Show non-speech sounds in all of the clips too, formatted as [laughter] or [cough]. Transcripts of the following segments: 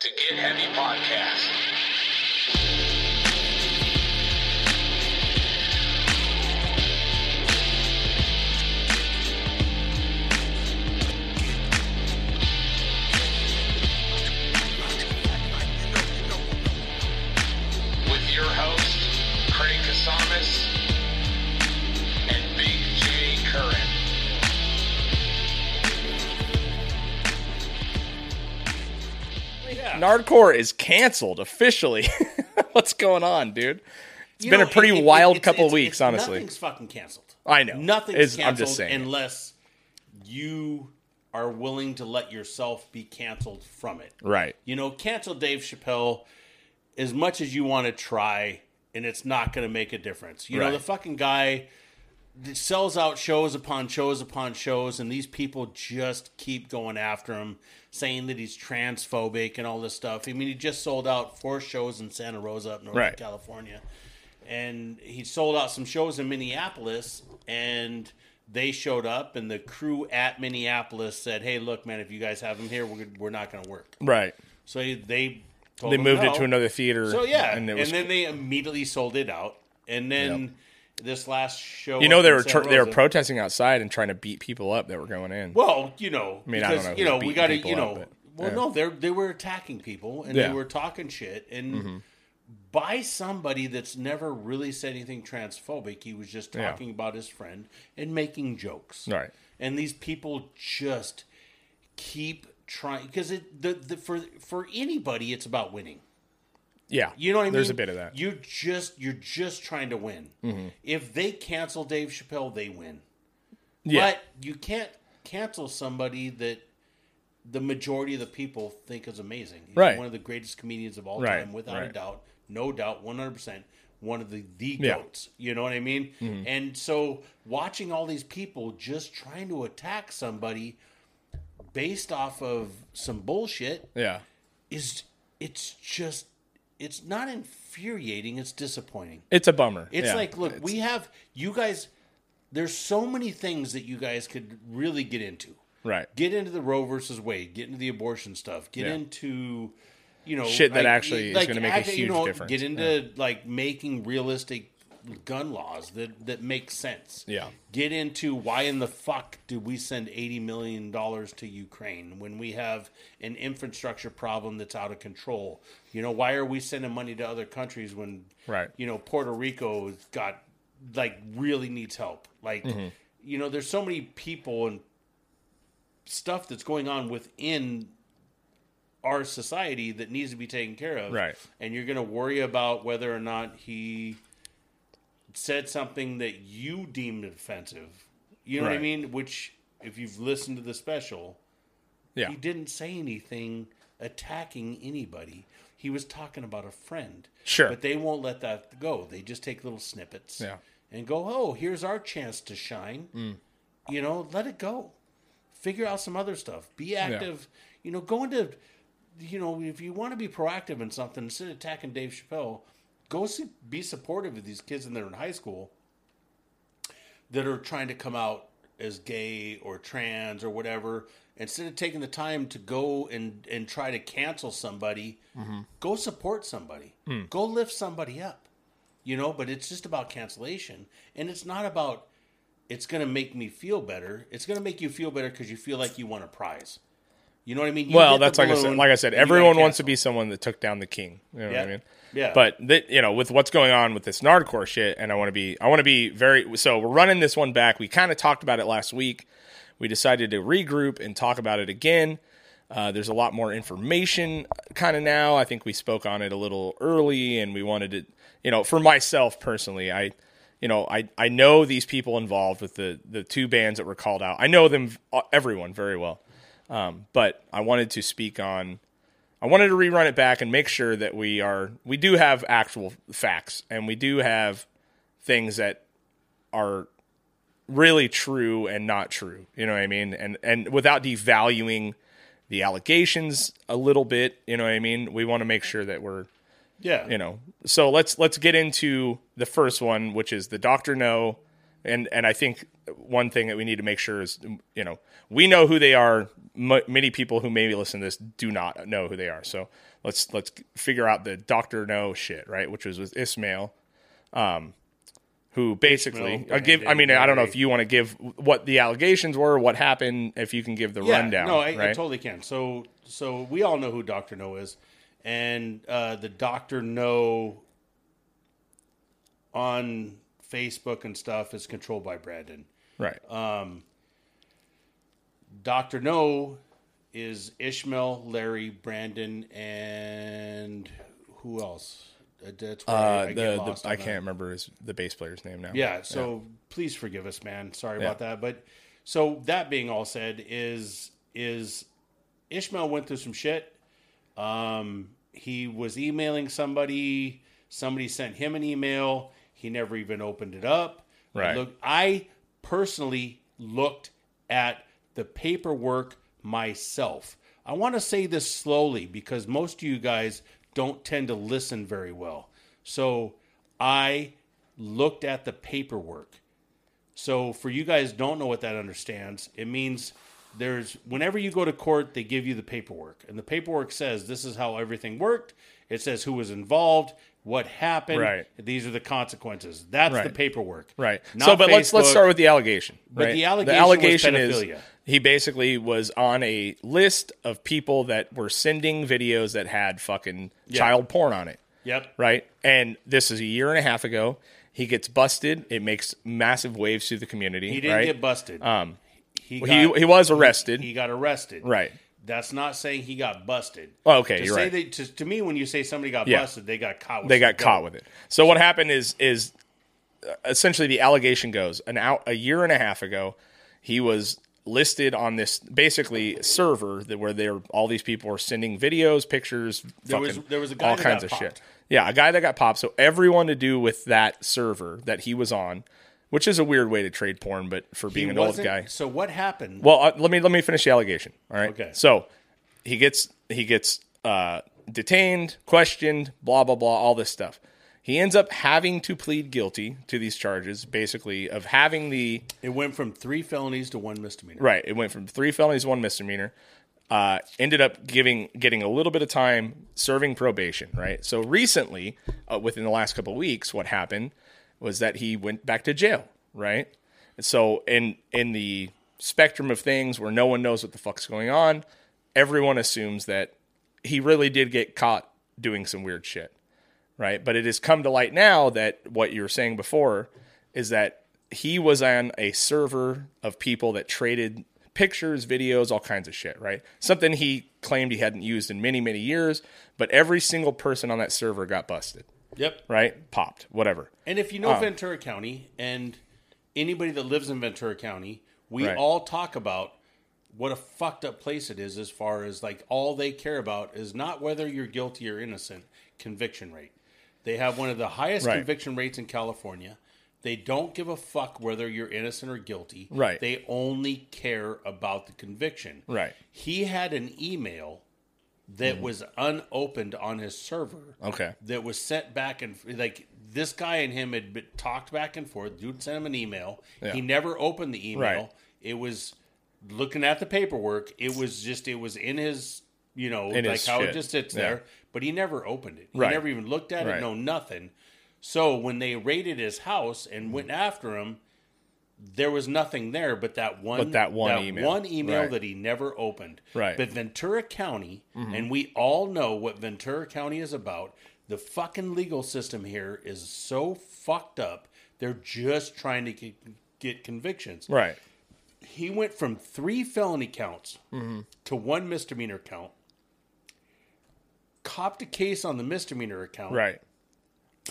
to Get Heavy Podcast. Nardcore is canceled officially. [laughs] What's going on, dude? It's You been know, a pretty it- it- wild it's- couple it's- weeks, it's- honestly. Nothing's fucking canceled. I know. Nothing's Is- canceled I'm just saying. unless you are willing to let yourself be canceled from it. Right. You know, cancel Dave Chappelle as much as you want to try, and it's not going to make a difference. You know, the fucking guy sells out shows upon shows upon shows, and these people just keep going after him, saying that he's transphobic and all this stuff. I mean, he just sold out four shows in Santa Rosa, up Northern Right. California, and he sold out some shows in Minneapolis, and they showed up, and the crew at Minneapolis said, "Hey, look, man, if you guys have him here, we're we're not going to work." Right. So they told They moved no. it to another theater. So yeah, and was. then they immediately sold it out, and then this last show, you know they were tr- they were protesting outside and trying to beat people up that were going in. Well, you know, mean, I don't know you know we got to you up, know. but, well, yeah. no, they they were attacking people and Yeah. Mm-hmm. they were talking shit, and by somebody that's never really said anything transphobic. He was just Yeah. talking about his friend and making jokes. Right. and these people just keep trying because it the, the for for anybody it's about winning. Yeah. You know what I mean? There's a bit of that. Mm-hmm. You just you're just trying to win. If they cancel Dave Chappelle, they win. yeah. But you can't cancel somebody that the majority of the people think is amazing. He's Right. one of the greatest comedians of all Right, time, without a doubt, no doubt, one hundred percent. One of the the Yeah. Mm-hmm. goats. You know what I mean? And so watching all these people just trying to attack somebody based off of some bullshit yeah. is it's just it's not infuriating it's disappointing It's a bummer. it's Yeah. like look we have you guys there's so many things that you guys could really get into right. get into the roe versus wade get into the abortion stuff get Yeah. into you know Shit that like- actually is gonna make a act- you huge know, difference. get into like making realistic gun laws that that make sense Yeah. get into why in the fuck do we send 80 million dollars to Ukraine when we have an infrastructure problem that's out of control you know why are we sending money to other countries when Right. you know Puerto Rico's got like really needs help like Mm-hmm. you know there's so many people and stuff that's going on within our society that needs to be taken care of Right. and you're going to worry about whether or not he said something that you deemed offensive. You know what I mean? Which, if you've listened to the special, Yeah. he didn't say anything attacking anybody. He was talking about a friend. Sure. But they won't let that go. They just take little snippets Yeah. and go, oh, here's our chance to shine. Mm. You know, let it go. Figure out some other stuff. Be active. You know, go into, you know, if you want to be proactive in something, instead of attacking Dave Chappelle, go see, be supportive of these kids when they're in high school that are trying to come out as gay or trans or whatever. Instead of taking the time to go and, and try to cancel somebody, mm-hmm. go support somebody. Hmm. Go lift somebody up. You know, but it's just about cancellation. And it's not about it's going to make me feel better. It's going to make you feel better because you feel like you won a prize. You know what I mean? You well, that's like I said. Like I said, and you gotta everyone wants to be someone that took down the king. You know what Yeah. I mean? Yeah. But that you know, with what's going on with this Nardcore shit, and I want to be, I want to be very. So we're running this one back. We kind of talked about it last week. We decided to regroup and talk about it again. Uh, there's a lot more information kind of now. I think we spoke on it a little early, and we wanted to, you know, for myself personally, I, you know, I I know these people involved with the the two bands that were called out. I know them, uh, everyone, very well. Um, but I wanted to speak on. I wanted to rerun it back and make sure that we are we do have actual facts and we do have things that are really true and not true. You know what I mean? And and without devaluing the allegations a little bit, you know what I mean? We want to make sure that we're Yeah. you know. So let's let's get into the first one, which is the Doctor Know And and I think one thing that we need to make sure is you know we know who they are. M- many people who maybe listen to this do not know who they are. So let's let's figure out the Doctor Know shit, right? Which was with Ismail, um, who basically I give. I mean, I don't know if you want to give what the allegations were, what happened. If you can give the rundown, No, I, right? I totally can. So, so we all know who Doctor Know is, and uh, the Doctor Know on Facebook and stuff is controlled by Brandon. right. Um, Doctor Know is Ishmael, Larry, Brandon, and who else? Uh, That's where Uh, I, the, get the I can't remember his the bass player's name now. Yeah, so please forgive us, man. Sorry Yeah. about that. But so that being all said, is is Ishmael went through some shit. Um, he was emailing somebody. Somebody sent him an email. He never even opened it up. Right. Look, I personally looked at the paperwork myself. I want to say this slowly because most of you guys don't tend to listen very well. So I looked at the paperwork. So for you guys don't know what that understands, it means there's whenever you go to court, they give you the paperwork. And the paperwork says this is how everything worked. It says who was involved, what happened, Right. these are the consequences. That's the paperwork. Right. Not so, but let's let's start with the allegation. But right? the allegation was is he basically was on a list of people that were sending videos that had fucking child porn on it. Yep. Right. And this is a year and a half ago. He gets busted. It makes massive waves through the community. He didn't right? get busted. Um he he he was arrested. he got arrested. right. That's not saying he got busted. Oh, okay, To you're right. To, to me, when you say somebody got Yeah. busted, they got caught. With they got caught with it. So what happened is is uh, essentially the allegation goes an out a year and a half ago, he was listed on this basically server that where there all these people were sending videos, pictures, There was- there was a guy all kinds of shit. Yeah, a guy that got popped. So everyone to do with that server that he was on, which is a weird way to trade porn, but for He being an old guy, So what happened? well, uh, let me let me finish the allegation. All right. Okay. So he gets he gets uh, detained, questioned, blah blah blah, all this stuff. He ends up having to plead guilty to these charges, basically of having the it went from three felonies to one misdemeanor. right. It went from three felonies, to one misdemeanor. Uh, ended up giving getting a little bit of time serving probation. Right. So recently, uh, within the last couple of weeks, what happened was that he went back to jail. Right. So in in the spectrum of things where no one knows what the fuck's going on, everyone assumes that he really did get caught doing some weird shit. Right? But it has come to light now that what you were saying before is that he was on a server of people that traded pictures, videos, all kinds of shit, right? Something he claimed he hadn't used in many, many years, but every single person on that server got busted, Yep. right? Popped, whatever. And if you know um, Ventura County and anybody that lives in Ventura County, we Right. all talk about what a fucked up place it is as far as like all they care about is not whether you're guilty or innocent, conviction rate. They have one of the highest Right. conviction rates in California. They don't give a fuck whether you're innocent or guilty. Right. They only care about the conviction. Right. He had an email that Mm-hmm. was unopened on his server Okay. that was sent back and like this guy and him had been talked back and forth. Dude sent him an email. Yeah. He never opened the email. Right. It was looking at the paperwork. It was just it was in his you know In like how shit. it just sits Yeah. there. But he never opened it. He Right. never even looked at Right. it. No nothing. So when they raided his house and went after him. There was nothing there but that one, But that one email. one email Right. that he never opened. Right. But Ventura County, mm-hmm. and we all know what Ventura County is about. The fucking legal system here is so fucked up. They're just trying to get, get convictions. Right. He went from three felony counts mm-hmm. to one misdemeanor count. Copped a case on the misdemeanor account. Right.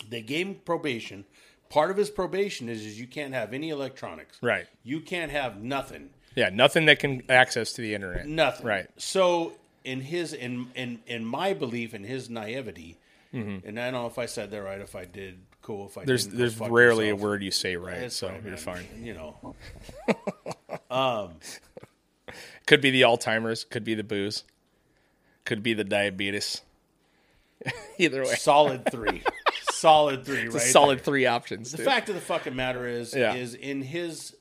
They gave him probation. Part of his probation is, is you can't have any electronics. Right. You can't have nothing. Yeah, nothing that can access to the internet. Nothing. Right. So in his in in in my belief in his naivety, and I don't know if I said that right. If I did, cool. If I Mm-hmm. There's there's rarely a word you say right, so fine, you're fine. You know, [laughs] um. Could be the Alzheimer's, could be the booze, could be the diabetes. [laughs] Either way. solid three, [laughs] solid three, right? Solid three options. The dude. fact of the fucking matter is, Yeah. is in his,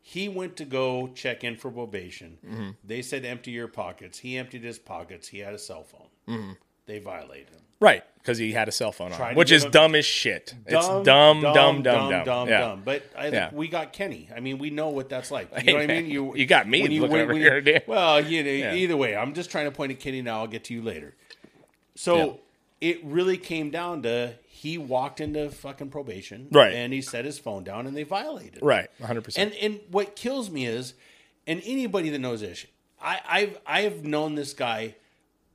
he went to go check in for probation. Mm-hmm. They said empty your pockets. He emptied his pockets. He had a cell phone. Mm-hmm. They violated him. right, because he had a cell phone Tried on, which is dumb as shit. it's dumb, dumb, dumb, dumb, dumb, yeah. dumb. But I Yeah. we got Kenny. I mean, we know what that's like. You know what I [laughs] mean? You you got me over when here. Well, you know, either way, I'm just trying to point at Kenny now. I'll get to you later. So it really came down to he walked into fucking probation, Right. And he set his phone down, and they violated, it. Right, 100%. And and what kills me is, and anybody that knows this, I, I've I've known this guy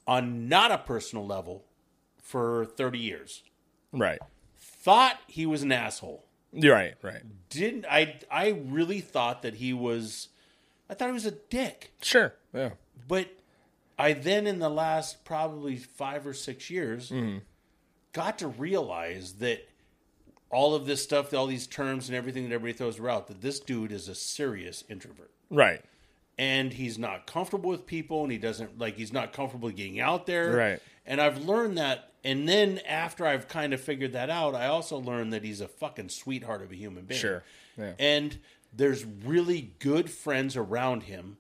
on not a personal level for 30 years. right. Thought he was an asshole. Right, right. Didn't I? I really thought that he was. I thought he was a dick. Sure. Yeah. But I then, in the last probably five or six years, Mm-hmm. got to realize that all of this stuff, all these terms and everything that everybody throws around, that this dude is a serious introvert. Right. and he's not comfortable with people and he doesn't like he's not comfortable getting out there Right. and i've learned that and then after i've kind of figured that out i also learned that he's a fucking sweetheart of a human being Sure. Yeah. and there's really good friends around him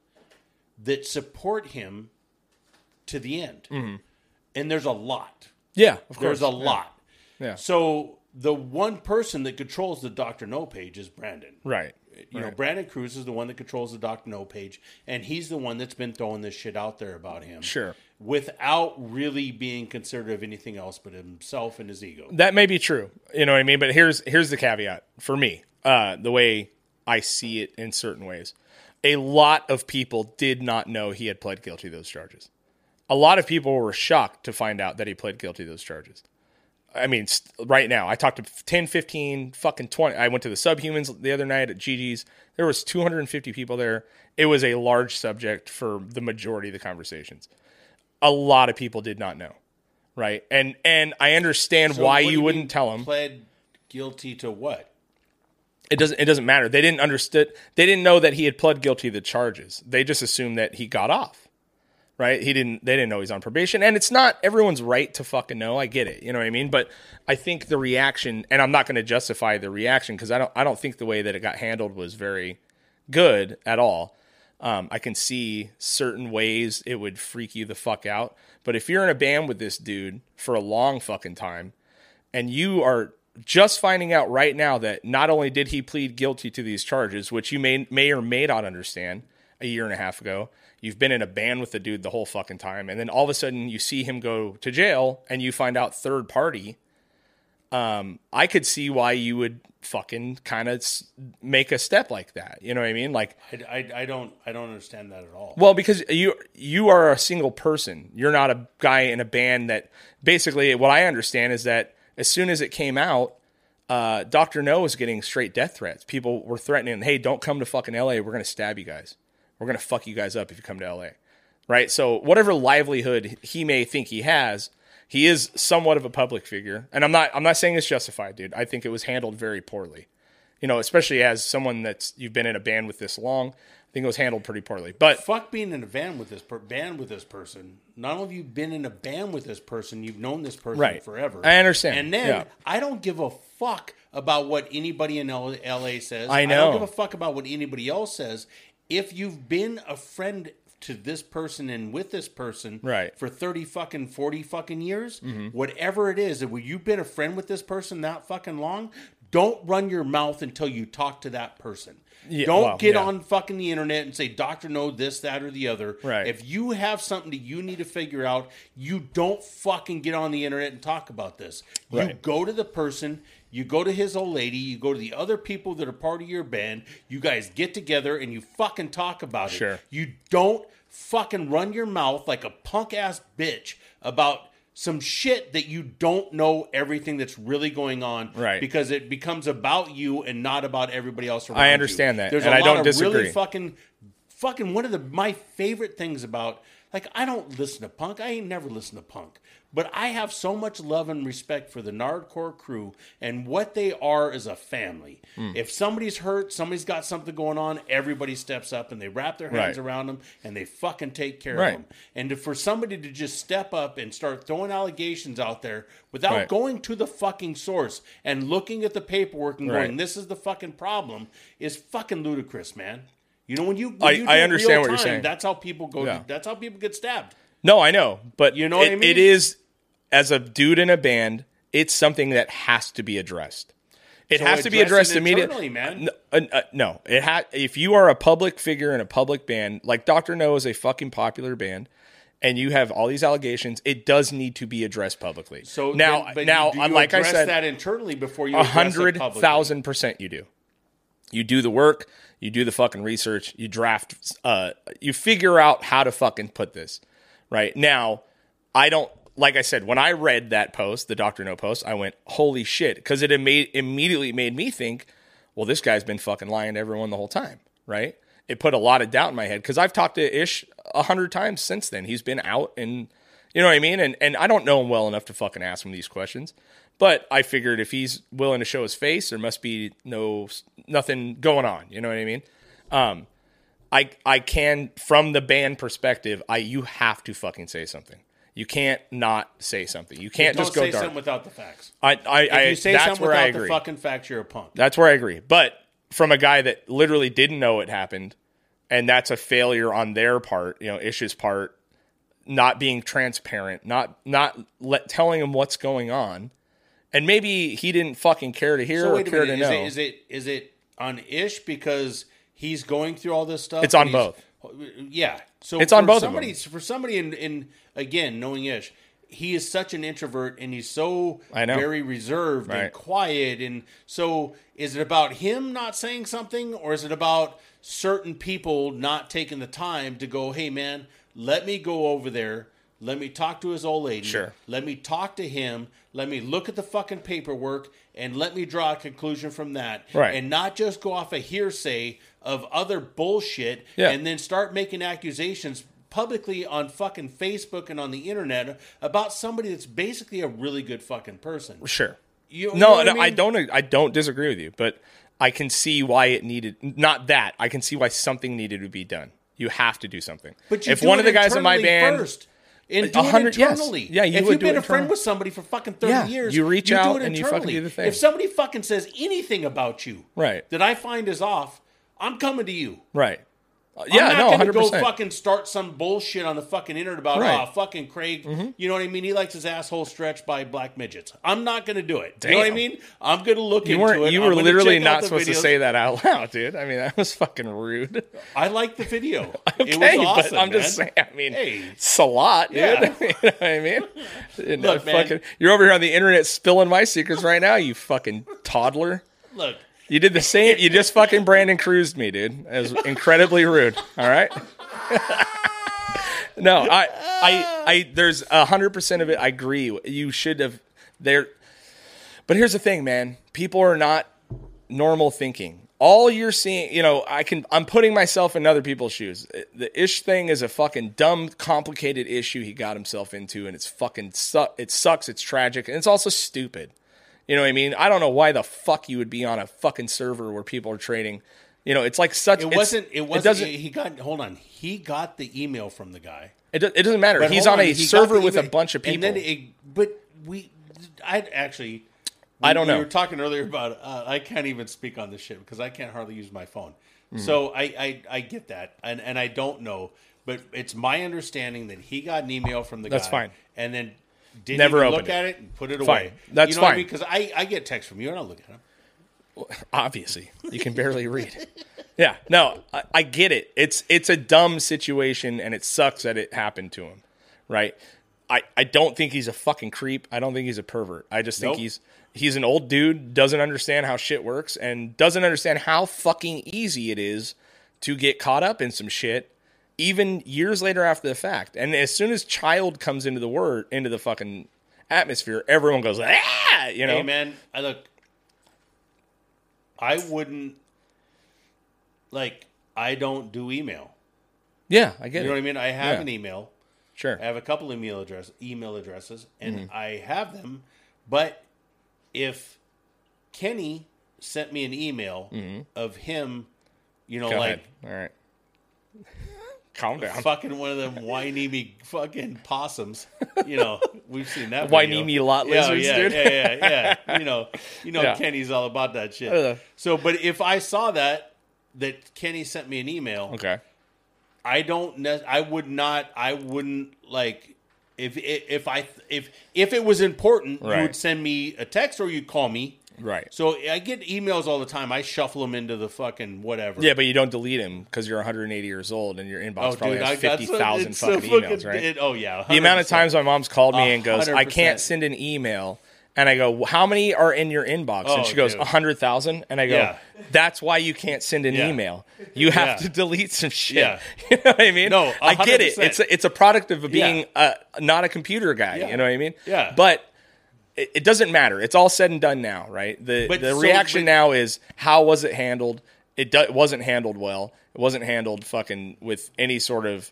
that support him to the end and there's a lot Yeah, Mm-hmm. of course. there's a Yeah. lot Yeah. so the one person that controls the dr know page is brandon Right. you know, Brandon Cruz is the one that controls the Doctor Know page, and he's the one that's been throwing this shit out there about him. Sure. Without really being considerate of anything else but himself and his ego. That may be true. You know what I mean? But here's here's the caveat for me. Uh, the way I see it in certain ways. A lot of people did not know he had pled guilty to those charges. A lot of people were shocked to find out that he pled guilty to those charges. I mean, right now, I talked to 10, 15, fucking 20. I went to the subhumans the other night at GG's. There was 250 people there. It was a large subject for the majority of the conversations. A lot of people did not know, right? And and I understand So why you wouldn't tell them. Pled guilty to what? It doesn't. It doesn't matter. They didn't understood. They didn't know that he had pled guilty to the charges. They just assumed that he got off. Right? He didn't. They didn't know he's on probation, and it's not everyone's right to fucking know. I get it. You know what I mean? But I think the reaction, and I'm not going to justify the reaction because I don't. I don't think the way that it got handled was very good at all. Um, I can see certain ways it would freak you the fuck out. But if you're in a band with this dude for a long fucking time, and you are just finding out right now that not only did he plead guilty to these charges, which you may may or may not understand a year and a half ago, you've been in a band with the dude the whole fucking time, and then all of a sudden you see him go to jail, and you find out third party. Um, I could see why you would fucking kind of make a step like that. You know what I mean? Like, I, I, I don't I don't understand that at all. well, because you you are a single person. You're not a guy in a band that basically what I understand is that as soon as it came out, uh, Doctor Know was getting straight death threats. People were threatening, "Hey, don't come to fucking LA. We're gonna stab you guys. We're gonna fuck you guys up if you come to LA." Right. So whatever livelihood he may think he has, he is somewhat of a public figure, and I'm not I'm not saying it's justified, dude. I think it was handled very poorly. You know, especially as someone that's you've been in a band with this long. I think it was handled pretty poorly. But Fuck being in a band with this per- band with this person. Not only have you been in a band with this person, you've known this person Right. forever. I understand. And then Yeah. I don't give a fuck about what anybody in L- LA says. I know. I don't give a fuck about what anybody else says. If you've been a friend to this person and with this person Right. Mm-hmm. for 30 fucking 40 fucking years, whatever it is, if you've been a friend with this person that fucking long, don't run your mouth until you talk to that person. Yeah, don't well, get yeah. on fucking the internet and say doctor know this that or the other Right. if you have something that you need to figure out you don't fucking get on the internet and talk about this you go to the person you go to his old lady you go to the other people that are part of your band you guys get together and you fucking talk about it Sure. you don't fucking run your mouth like a punk ass bitch about some shit that you don't know everything that's really going on Right. because it becomes about you and not about everybody else around you. I you. understand that, There's and a I lot don't of disagree. really fucking fucking one of the my favorite things about Like I don't listen to punk. I ain't never listened to punk. But I have so much love and respect for the Nardcore crew and what they are as a family. Hmm. If somebody's hurt, somebody's got something going on, everybody steps up and they wrap their hands Right. around them and they fucking take care Right. of them. And to, for somebody to just step up and start throwing allegations out there without Right. going to the fucking source and looking at the paperwork and going, "This is the fucking problem," is fucking ludicrous, man. You know when you, when I- you I understand what you're saying. That's how people go. Yeah. That's how people get stabbed. No, I know, but You know it, what I mean? it is as a dude in a band, it's something that has to be addressed. It So has to be addressed immediately, man. No, uh, uh, no, it ha- if you are a public figure in a public band, like Doctor Know is a fucking popular band, and you have all these allegations, it does need to be addressed publicly. So now, then- now, like I said, that internally before you a hundred thousand percent you do. You do the work, you do the fucking research, you draft, uh, you figure out how to fucking put this right now. I don't like I said when I read that post, the Doctor Know post, I went holy shit because it made immediately made me think, well, this guy's been fucking lying to everyone the whole time, right? It put a lot of doubt in my head because I've talked to Ish a hundred times since then. He's been out and you know what I mean, and and I don't know him well enough to fucking ask him these questions. But I figured if he's willing to show his face, there must be no nothing going on. You know what I mean? Um, I I can from the band perspective, I you have to fucking say something. You can't not say something. You can't just go say dark. something without the facts. I I, I you say that's something where without I agree. the fucking facts, you're a punk. That's where I agree. But from a guy that literally didn't know it happened, and that's a failure on their part, you know, Ish's part, not being transparent, not not let, telling him what's going on, and maybe he didn't fucking care to hear So or care minute. to Is know. it, is it is it on Ish because he's going through all this stuff? It's on both. Yeah. So It's on both of somebody, them. For somebody in, in again knowing Ish, he is such an introvert and he's so I know. very reserved and quiet. And so, is it about him not saying something, or is it about certain people not taking the time to go, "Hey, man, let me go over there." Let me talk to his old lady. Sure. Let me talk to him. Let me look at the fucking paperwork and let me draw a conclusion from that. Right. And not just go off a hearsay of other bullshit Yeah. and then start making accusations publicly on fucking Facebook and on the internet about somebody that's basically a really good fucking person. sure. You, you No, no, mean? I don't. I don't disagree with you, but I can see why it needed. Not that I can see why something needed to be done. You have to do something. But if one of the guys in my band, first. And do it hundred- yes. internally. Yeah, you if you've been a friend with somebody for fucking thirty Yeah, years, you reach do out it and you fucking internally. do the thing. If somebody fucking says anything about you, Right. that I find is off, I'm coming to you. right? Uh, I'm Yeah, not no, gonna go fucking start some bullshit on the fucking internet about Right. Mm-hmm. oh fucking Craig. You know what I mean? He likes his asshole stretched by black midgets. I'm not gonna do it. You know what I mean? I'm gonna look You into it. You I'm were literally not supposed to say that out [laughs] loud, dude. I mean, that was fucking rude. I like the video. Okay, [laughs] it was awesome. but I'm just saying. I mean, Hey. it's a lot, dude. [laughs] Yeah. you know what I mean? You know, Look, man. fucking, you're over here on the internet spilling my secrets right now. You fucking toddler. Look, You did the same. You just fucking Brandon cruised me, dude. It was incredibly rude. All right. [laughs] no, I, I, I. There's a hundred percent of it. I agree. You should have there. But here's the thing, man. People are not normal thinking. All you're seeing, you know, I can. I'm putting myself in other people's shoes. The ish thing is a fucking dumb, complicated issue he got himself into, and it's fucking su- It sucks. It's tragic, and it's also stupid. You know what I mean? I don't know why the fuck you would be on a fucking server where people are trading. You know, it's like such. it wasn't. It wasn't. doesn't. he got. Hold on. He got the email from the guy. It, it doesn't matter. But He's hold on a he server with a bunch of people. And then it, but we, I actually, I don't we know. were talking earlier about. Uh, I can't even speak on this shit because I can't hardly use my phone. Mm-hmm. So I, I, I get that, and and I don't know, but it's my understanding that he got an email from the That's guy, That's fine. and then didn't Never even look it. at it and put it Fine. away. That's you know What I fine. mean? Because I, I get texts from you and I look at them. obviously you can barely read [laughs] yeah no I, I get it it's it's a dumb situation and it sucks that it happened to him right i i don't think he's a fucking creep i don't think he's a pervert i just think Nope. he's he's an old dude doesn't understand how shit works and doesn't understand how fucking easy it is to get caught up in some shit even years later after the fact and as soon as child comes into the word into the fucking atmosphere everyone goes ah you know Hey man, I look. I wouldn't like. I don't do email. yeah i get You know what I mean? I have Yeah. an email. Sure. I have a couple email address email addresses, and Mm-hmm. I have them. But if Kenny sent me an email of him, you know, Mm-hmm. Go like. All right. Calm down. [laughs] fucking one of them whiny me fucking possums. You know, we've seen that. [laughs] Whiny me lot yeah, lizards, yeah, dude. Yeah, yeah, yeah. You know, you know, [laughs] Yeah. Kenny's all about that shit. Uh. So, but if I saw that that Kenny sent me an email, Okay. I don't. I would not. I wouldn't like. If if I if if it was important, you would send me a text or you'd call me. Right. So I get emails all the time. I shuffle them into the fucking whatever. Yeah, but you don't delete them because you're 180 years old and your inbox Oh, probably dude, has 50,000 so- fucking emails, right? it- oh yeah, the amount of times my mom's called me and goes, "I can't send an email," and I go, "How many are in your inbox?" Oh, and she goes, dude. "A hundred thousand. And I go, Yeah. "That's why you can't send an Yeah. email. You have Yeah. to delete some shit." Yeah. [laughs] you know what I mean? No, I get it. It's a, it's a product of being a, not a computer guy. You know what I mean? Yeah. But it, it doesn't matter. It's all said and done now, right? The But the so- reaction but- now is how was it handled? It, do, it wasn't handled well. It wasn't handled fucking with any sort of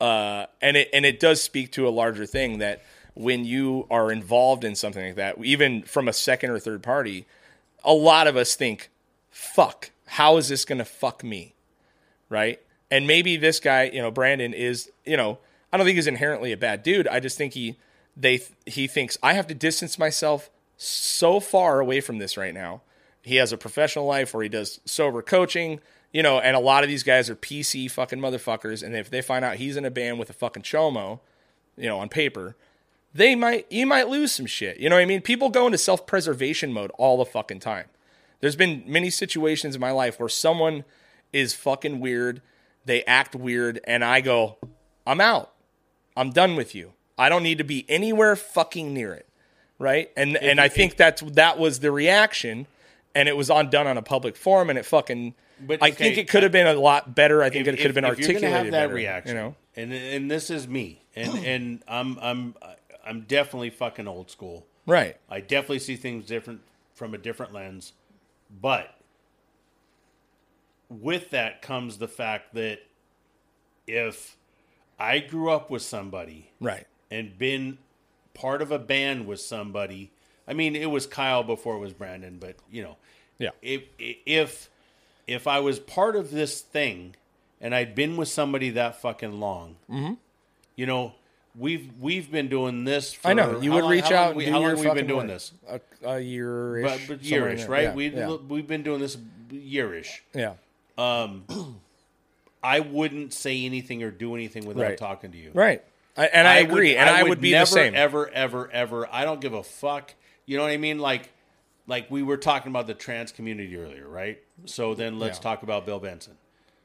uh, and it and it does speak to a larger thing that when you are involved in something like that, even from a second or third party, a lot of us think, "Fuck, how is this going to fuck me?" Right? And maybe this guy, you know, Brandon is, you know, I don't think he's inherently a bad dude. I just think he they he thinks I have to distance myself so far away from this right now. He has a professional life where he does sober coaching, you know, and a lot of these guys are PC fucking motherfuckers. And if they find out he's in a band with a fucking chomo, you know, on paper, they might you might lose some shit. You know what I mean? People go into self preservation mode all the fucking time. There's been many situations in my life where someone is fucking weird, they act weird, and I go, I'm out. I'm done with you. I don't need to be anywhere fucking near it. Right? And and I think that's that was the reaction and it was on done on a public forum and it fucking But, I okay, think it could have been a lot better. I think if, it could have been if you're articulated gonna have that better, reaction, you know. and and this is me, and [clears throat] and I'm I'm I'm definitely fucking old school. Right. I definitely see things different from a different lens, but with that comes the fact that if I grew up with somebody Right. And been part of a band with somebody, I mean, it was Kyle before it was Brandon, but you know, Yeah. if if if I was part of this thing and I'd been with somebody that fucking long, Mm-hmm. you know, we've we've been doing this. For, I know. You would long- reach out we, how long we've been doing work. this? A, a year But, but yearish, right? we yeah. we've been doing this yearish. yeah. Um, [clears throat] I wouldn't say anything or do anything without Right. talking to you. Right. I, and I, agree. and I would, be never, the same. Ever, ever, ever. I don't give a fuck. You know what I mean? Like, like we were talking about the trans community earlier, right? So then let's Yeah. talk about Bill Benson.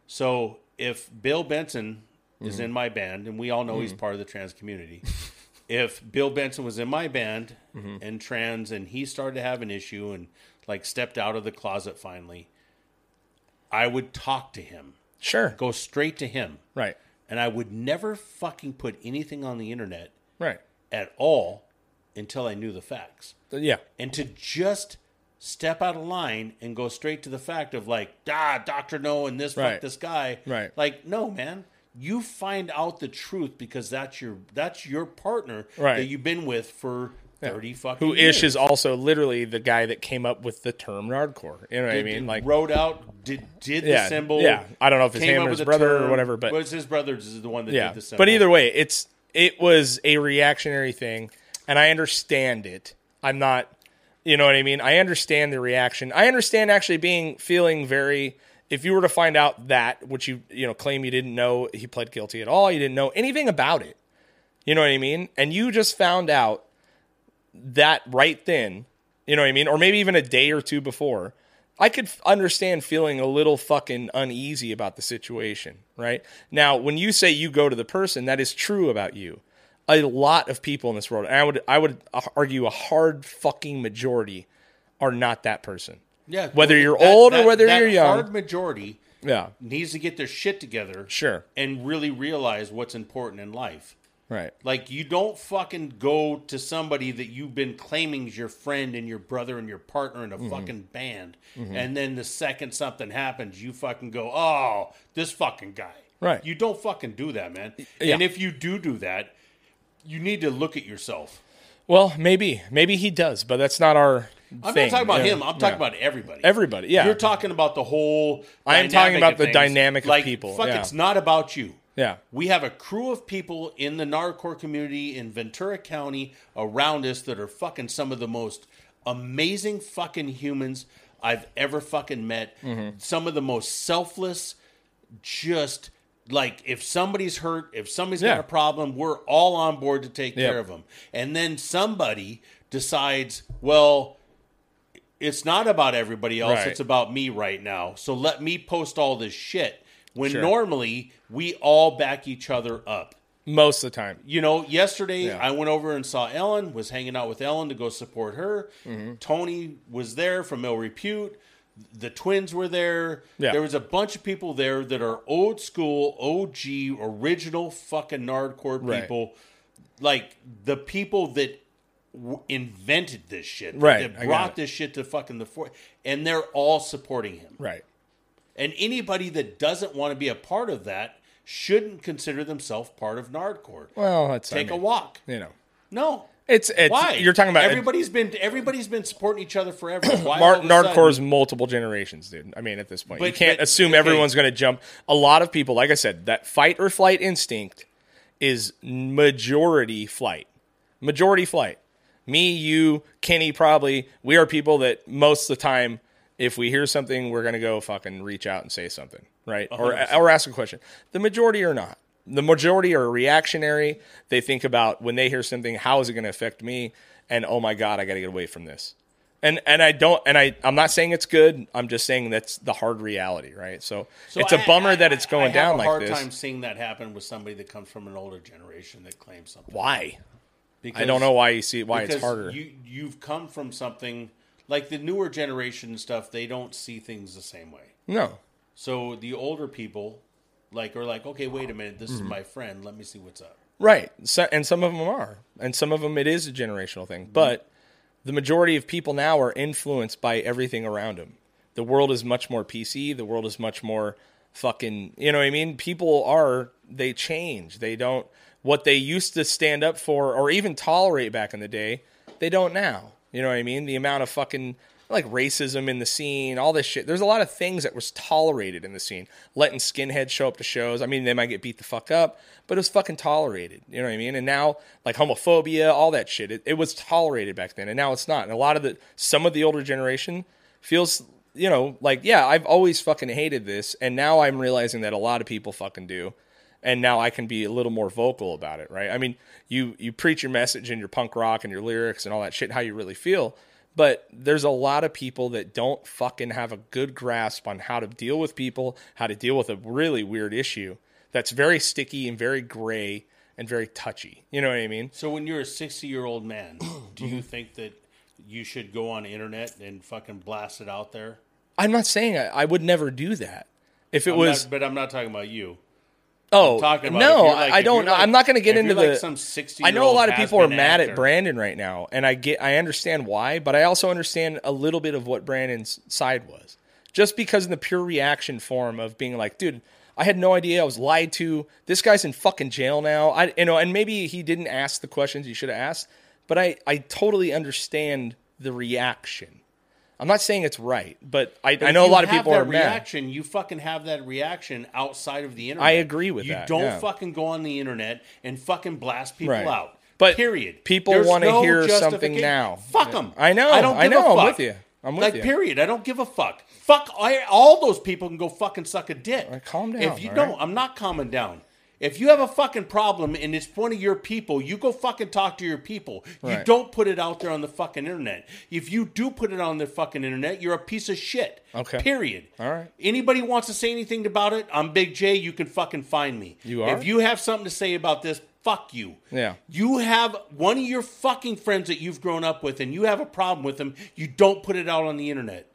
So if Bill Benson Mm-hmm. is in my band, and we all know he's part of the trans community, if Bill Benson was in my band Mm-hmm. and trans, and he started to have an issue and like stepped out of the closet finally, I would talk to him, Sure. go straight to him, Right. And I would never fucking put anything on the internet Right. at all until I knew the facts. Yeah. And to just step out of line and go straight to the fact of like, ah, Doctor Know and this Right. fuck this guy. Right. Like, no, man. You find out the truth because that's your that's your partner Right. that you've been with for thirty fucking Who. Ish is also literally the guy that came up with the term nardcore. You know what I mean? Like, wrote out, did did Yeah, the symbol. yeah. I don't know if it's him or his the brother or whatever, but- Well, it's his brother is the one that yeah. did the symbol. But either way, it's it was a reactionary thing, and I understand it. I'm not, you know what I mean. I understand the reaction. I understand actually being feeling very. If you were to find out that, which you you know claim you didn't know, he pled guilty at all, you didn't know anything about it. You know what I mean? And you just found out that right then, you know what I mean? Or maybe even a day or two before, I could f- understand feeling a little fucking uneasy about the situation, right? Now, when you say you go to the person, that is true about you. A lot of people in this world, and I would I would argue a hard fucking majority are not that person. yeah, whether you're that- old or whether that you're young. hard majority Yeah, needs to get their shit together. sure. and really realize what's important in life. Right. Like you don't fucking go to somebody that you've been claiming is your friend and your brother and your partner in a Mm-hmm. fucking band, and then the second something happens, you fucking go, "Oh, this fucking guy." Right. You don't fucking do that, man. Yeah. And if you do do that, you need to look at yourself. Well, maybe, maybe he does, but that's not our. I'm thing. not talking about Yeah. him. I'm talking Yeah. about everybody. everybody. Yeah, You're talking about the whole. I am talking about the dynamic of people, Fuck, it's not about you. Yeah, We have a crew of people in the Nardcore community in Ventura County around us that are fucking some of the most amazing fucking humans I've ever fucking met. Mm-hmm. Some of the most selfless, just like if somebody's hurt, if somebody's Yeah. got a problem, we're all on board to take Yep. care of them. And then somebody decides, well, it's not about everybody else. Right. It's about me right now. So let me post all this shit. When Sure. normally we all back each other up. most of the time. You know, yesterday Yeah. I went over and saw Ellen, was hanging out with Ellen to go support her. Mm-hmm. Tony was there from Ill Repute. The twins were there. Yeah. There was a bunch of people there that are old school, OG, original fucking Nardcore Right. people. Like the people that w- invented this shit. Right, That brought this shit to fucking the fore. And they're all supporting him. Right. And anybody that doesn't want to be a part of that shouldn't consider themselves part of Nardcore. Well, that's Take I a mean, walk. You know, No. it's it's Why? you're talking about everybody's been everybody's been supporting each other forever. [clears throat] Why Mar- Nardcore's multiple generations, dude. I mean, at this point, you can't but- assume okay. everyone's going to jump. A lot of people, like I said, that fight or flight instinct is majority flight. Majority flight. Me, you, Kenny, probably. We are people that most of the time, if we hear something, we're going to go fucking reach out and say something, right? Or, 100%. or ask a question. The majority are not. The majority are reactionary. They think about when they hear something, how is it going to affect me? And oh my God, I got to get away from this. And and I don't and I I'm not saying it's good. I'm just saying that's the hard reality, right? So, So it's a I- bummer I- that it's I going have down a like hard this. time seeing that happen with somebody that comes from an older generation that claims something. Why? Because, I don't know why you see why it's harder. You you've come from something like the newer generation stuff. They don't see things the same way. no. So the older people, like, are like, okay, wait a minute, this Mm-hmm. is my friend. Let me see what's up. Right. So, and some of them are. And some of them it is a generational thing. But the majority of people now are influenced by everything around them. The world is much more PC. The world is much more fucking, you know what I mean? People are, they change. They don't, what they used to stand up for or even tolerate back in the day, they don't now. You know what I mean? The amount of fucking, like racism in the scene, all this shit. There's a lot of things that was tolerated in the scene. Letting skinheads show up to shows. I mean, they might get beat the fuck up, but it was fucking tolerated. You know what I mean? And now, like homophobia, all that shit, it, it was tolerated back then, and now it's not. And a lot of the, some of the older generation feels, you know, like, yeah, I've always fucking hated this, and now I'm realizing that a lot of people fucking do. And now I can be a little more vocal about it, right? I mean, you you preach your message and your punk rock and your lyrics and all that shit, how you really feel. But there's a lot of people that don't fucking have a good grasp on how to deal with people, how to deal with a really weird issue that's very sticky and very gray and very touchy. You know what I mean? So when you're a 60 year old man, [clears throat] do you think that you should go on the internet and fucking blast it out there? I'm not saying I, I would never do that. If it I'm was, not- but I'm not talking about you. Oh talking about no, like- I don't. like- I'm not going to get into the. like some 60 I know a lot of people are mad actor. at Brandon right now, and I get, I understand why, but I also understand a little bit of what Brandon's side was, just because in the pure reaction form of being like, dude, I had no idea I was lied to. This guy's in fucking jail now. I, you know, and maybe he didn't ask the questions he should have asked, but I, I totally understand the reaction. I'm not saying it's right, but I, I know a lot of people that are mad. You fucking have that reaction outside of the internet. I agree with you that, don't yeah. fucking go on the internet and fucking blast people Right. out. But period. people wanna no hear something now. Fuck them. I know, I don't. I know, I'm with you. I'm with like, you. period. I don't give a fuck. Fuck I, all those people can go fucking suck a dick. right, calm down, If you don't, right? I'm not calming down. If you have a fucking problem and it's one of your people, you go fucking talk to your people. You don't put it out there on the fucking internet. If you do put it on the fucking internet, you're a piece of shit. Okay. Period. All right. Anybody wants to say anything about it? I'm Big J. You can fucking find me. You are? If you have something to say about this, fuck you. Yeah. You have one of your fucking friends that you've grown up with, and you have a problem with them. You don't put it out on the internet.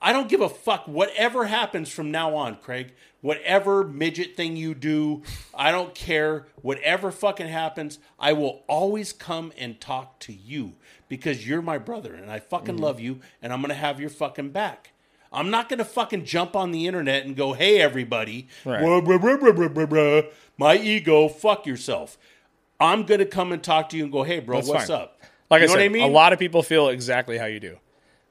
I don't give a fuck whatever happens from now on, Craig. Whatever midget thing you do, I don't care. Whatever fucking happens, I will always come and talk to you because you're my brother and I fucking mm-hmm. love you and I'm going to have your fucking back. I'm not going to fucking jump on the internet and go, "Hey, everybody, Right. Bruh, bruh, bruh. my ego, fuck yourself." I'm going to come and talk to you and go, "Hey, bro, That's what's fine. up?" Like you I know said, what I mean? a lot of people feel exactly how you do.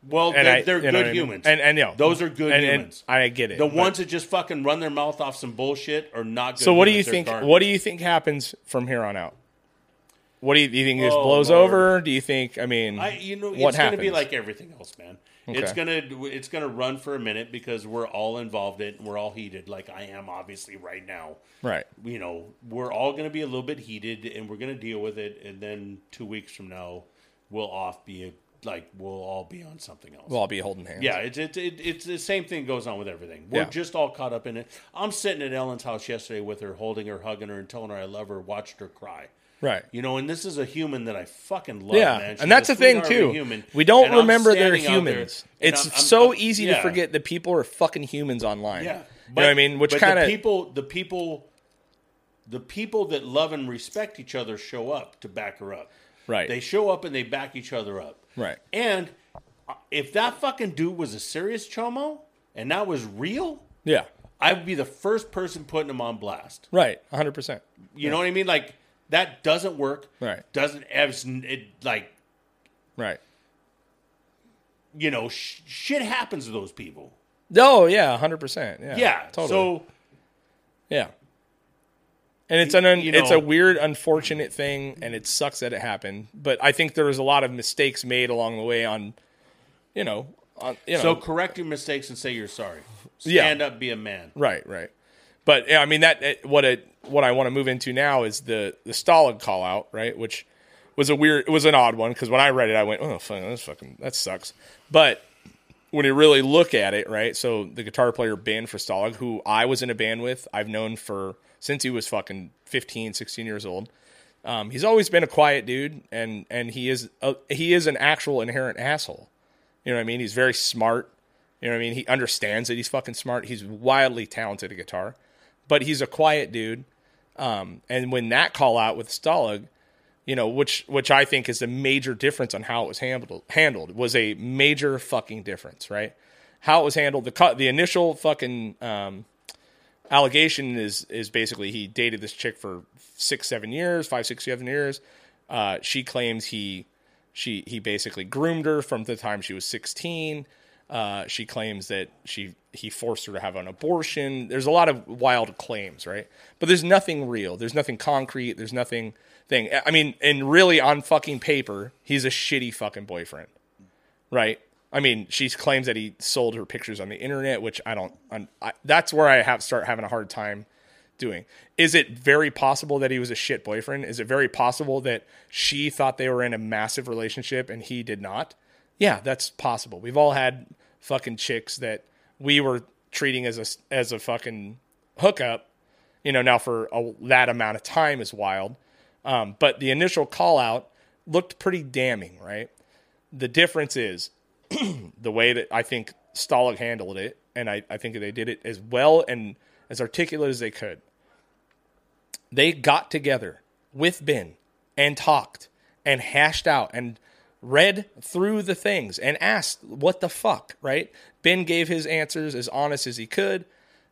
Well, And they're, I- they're good I mean? humans, And and you know, those are good and, and humans. I get it. the ones that just fucking run their mouth off some bullshit are not good. So what do you think? garbage. What do you think happens from here on out? What do you, do you think just Oh, blows Lord. over? Do you think? I mean, I, you know, what it's going to be like everything else, man. It's gonna it's gonna run for a minute because we're all involved in it and we're all heated, like I am obviously right now. right? You know, we're all gonna be a little bit heated and we're gonna deal with it, and then two weeks from now, we'll off be a, like we'll all be on something else. We'll all be holding hands. yeah, it's it's it, it's the same thing goes on with everything. We're Yeah. just all caught up in it. I'm sitting at Ellen's house yesterday with her, holding her, hugging her, and telling her I love her. Watched her cry. right. You know, and this is a human that I fucking love, Yeah, man. And that's the thing sweetheart of a too. Human. We don't remember they're there, humans. It's I'm- I'm- so I'm- easy to forget that people are fucking humans online. Yeah, you know I mean? Which kind of people, the people, the people that love and respect each other show up to back her up. right, They show up and they back each other up. Right, And uh, if that fucking dude was a serious chomo and that was real, yeah, I would be the first person putting him on blast. right, hundred percent. You know what I mean? Like that doesn't work. Right. Doesn't it like Right. you know sh- shit happens to those people. Oh yeah, hundred percent. Yeah, Yeah. totally. So Yeah. And it's an un, You it's a weird, unfortunate thing, and it sucks that it happened. But I think there was a lot of mistakes made along the way on, you know, on you know, so correct your mistakes and say you're sorry. Yeah. Stand up, be a man. right, right. But yeah, I mean that what it what I want to move into now is the the Stalag call out, right? Which was a weird, it was an odd one because when I read it, I went, oh, fuck, that's fucking that sucks. But when you really look at it, right? So the guitar player Ben for Stalag, who I was in a band with, I've known for since he was fucking 15, 16 years old. Um, he's always been a quiet dude, and and he is a, he is an actual inherent asshole. You know what I mean? He's very smart. You know what I mean? He understands that he's fucking smart. He's wildly talented at guitar, but he's a quiet dude. Um, and when that call out with Stalag, you know, which which I think is a major difference on how it was handled. Handled was a major fucking difference, right? How it was handled. The cut, the initial fucking um, allegation is is basically he dated this chick for six, seven years, five, six, seven years. Uh, she claims he she he basically groomed her from the time she was sixteen. Uh, she claims that she he forced her to have an abortion. There's a lot of wild claims, right? But there's nothing real. There's nothing concrete. There's nothing thing. I mean, and really on fucking paper, he's a shitty fucking boyfriend, right? I mean, she claims that he sold her pictures on the internet, which I don't. I, that's where I have start having a hard time doing. Is it very possible that he was a shit boyfriend? Is it very possible that she thought they were in a massive relationship and he did not? Yeah, that's possible. We've all had fucking chicks that we were treating as a as a fucking hookup, you know, now for a, that amount of time is wild. Um, but the initial call out looked pretty damning, right? The difference is [clears throat] the way that I think Stalag handled it, and I, I think they did it as well and as articulate as they could. They got together with Ben and talked and hashed out and read through the things and asked what the fuck, right? Ben gave his answers as honest as he could.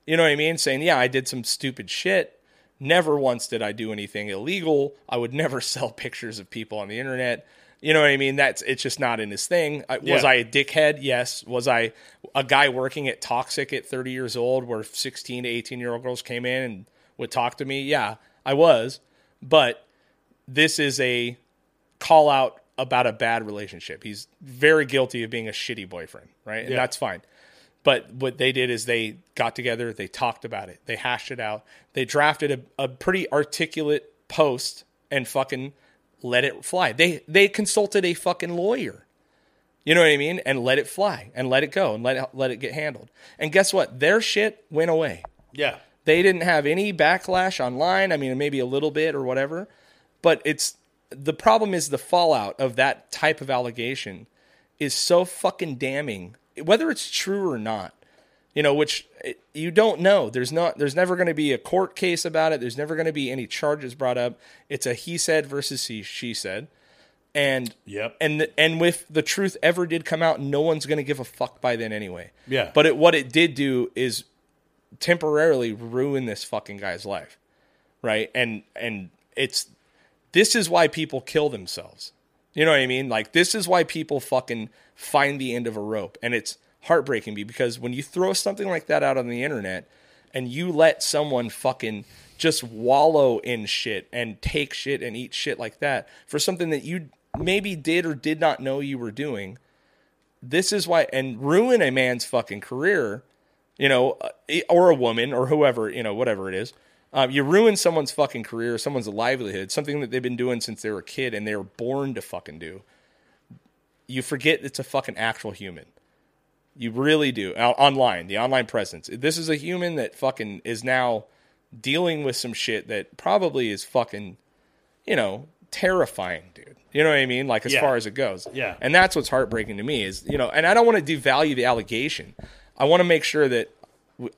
You know what I mean? Saying, yeah, I did some stupid shit. Never once did I do anything illegal. I would never [laughs] sell pictures of people on the internet. You know what I mean? That's it's just not in his thing. I, Was I a dickhead? Yes. Was I a guy working at Toxic at 30 years old where 16 to 18 year old girls came in and would talk to me? Yeah, I was. But this is a call out about a bad relationship. He's very guilty of being a shitty boyfriend, right? And Yeah. that's fine. But what they did is they got together, they talked about it, they hashed it out, they drafted a, a pretty articulate post and fucking let it fly. They they consulted a fucking lawyer. You know what I mean? And let it fly and let it go and let it, let it get handled. And guess what? Their shit went away. Yeah. They didn't have any backlash online. I mean, maybe a little bit or whatever. But it's the problem is the fallout of that type of allegation is so fucking damning, whether it's true or not. You know, which eh, you don't know. There's not. There's never going to be a court case about it. There's never going to be any charges brought up. It's a he said versus he she said. and Yep. and the, and if the truth ever did come out, no one's gonna give a fuck by then anyway. Yeah. But it, what it did do is temporarily ruin this fucking guy's life, right? And and it's this is why people kill themselves. You know what I mean? Like this is why people fucking find the end of a rope, and it's heartbreaking because when you throw something like that out on the internet and you let someone fucking just wallow in shit and take shit and eat shit like that for something that you maybe did or did not know you were doing this is why and ruin a man's fucking career you know uh, or a woman or whoever you know whatever it is. Um, you ruin someone's fucking career someone's livelihood something that they've been doing since they were a kid and they were born to fucking do. You forget it's a fucking actual human you really do. Online the online presence. This is a human that fucking is now dealing with some shit that probably is fucking you know terrifying dude. You know what i mean? Like as Yeah. far as it goes. Yeah. and that's what's heartbreaking to me is you know and i don't want to devalue the allegation. I want to make sure that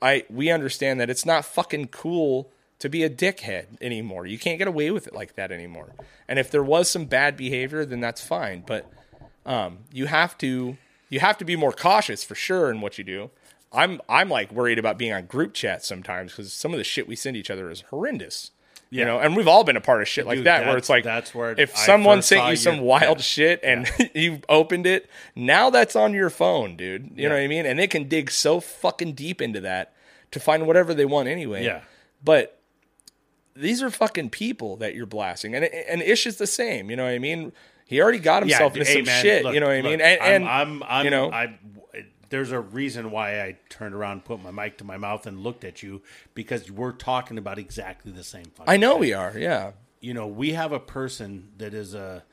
i we understand that it's not fucking cool to be a dickhead anymore. You can't get away with it like that anymore. And if there was some bad behavior then that's fine. But um, you have to you have to be more cautious for sure in what you do. I'm I'm like worried about being on group chats sometimes because some of the shit we send each other is horrendous. You know, and we've all been a part of shit like Dude, that where it's like that's where if I someone sent you some your- wild yeah. shit and [laughs] you opened it, now that's on your phone, dude. You know what I mean? And they can dig so fucking deep into that to find whatever they want anyway. Yeah. But these are fucking people that you're blasting, and and Ish is the same. You know what I mean? He already got himself into hey, some man, shit. look, you know what I mean? And, and I'm, I'm, I'm, you know, I, there's a reason why I turned around, put my mic to my mouth, and looked at you because we're talking about exactly the same. fucking I know thing. we are. Yeah, you know, we have a person that is a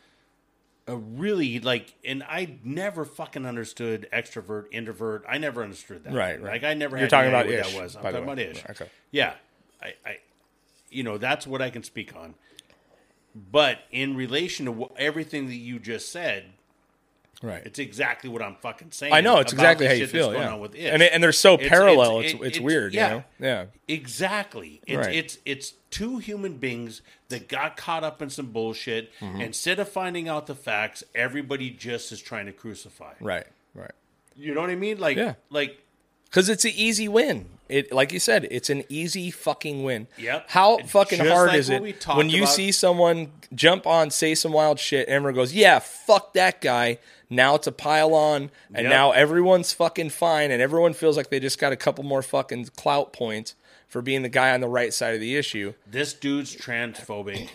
a really like, and I never fucking understood extrovert, introvert. I never understood that. Right, right. Like I never. You're had talking about what Ish, that was. I'm talking about Ish. Okay. Yeah, I, I, you know, that's what I can speak on. But in relation to wh- everything that you just said, right. it's exactly what I'm fucking saying. I know it's exactly how you feel. Yeah, on with Ish. and it, and they're so It's- parallel. It's it's- it's, it- weird. yeah. You know? Yeah. Exactly. It's Right. it's it's two human beings that got caught up in some bullshit. Mm-hmm. Instead of finding out the facts, everybody just is trying to crucify. Right. Right. You know what I mean? Like Yeah. like Because it's an easy win. It like you said, it's an easy fucking win. Yep. How It's fucking hard like is it when you about- see someone jump on, say some wild shit, and everyone goes, "Yeah, fuck that guy." Now it's a pile on, and Yep. now everyone's fucking fine, and everyone feels like they just got a couple more fucking clout points for being the guy on the right side of the issue. this dude's transphobic.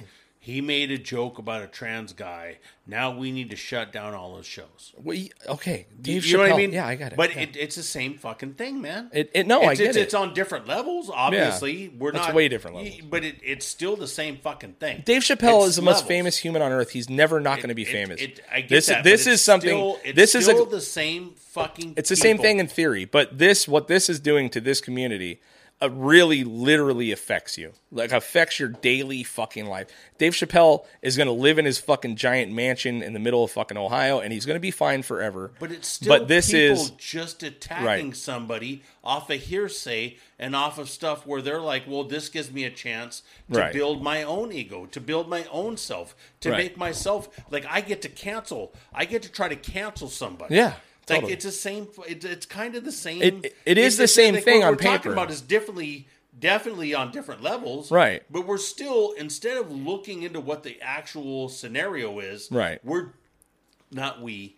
He made a joke about a trans guy. Now we need to shut down all his shows. Well, okay, Dave you know what I mean? Yeah, I got it. But yeah. it, it's the same fucking thing, man. It- it- no, I it's, get it's, it. It's on different levels, obviously. yeah. We're That's not way different levels. But it, it's still the same fucking thing. Dave Chappelle It's is the most famous human on earth. He's never not going to be famous. I this that, this is something. Still, it's this is still a the same fucking. It's the same thing in theory, but this what this is doing to this community uh, really literally affects you. Like affects your daily fucking life. Dave Chappelle is going to live in his fucking giant mansion in the middle of fucking Ohio and he's going to be fine forever. But it's still But this people is just attacking Right. somebody off of hearsay and off of stuff where they're like, "Well, this gives me a chance to Right. build my own ego, to build my own self, to Right. make myself like I get to cancel. I get to try to cancel somebody." Yeah, Like it's the same. It's, it's kind of the same. It- it is the same thing what on we're talking about is differently, definitely on different levels, Right. But we're still instead of looking into what the actual scenario is, Right. We're not we.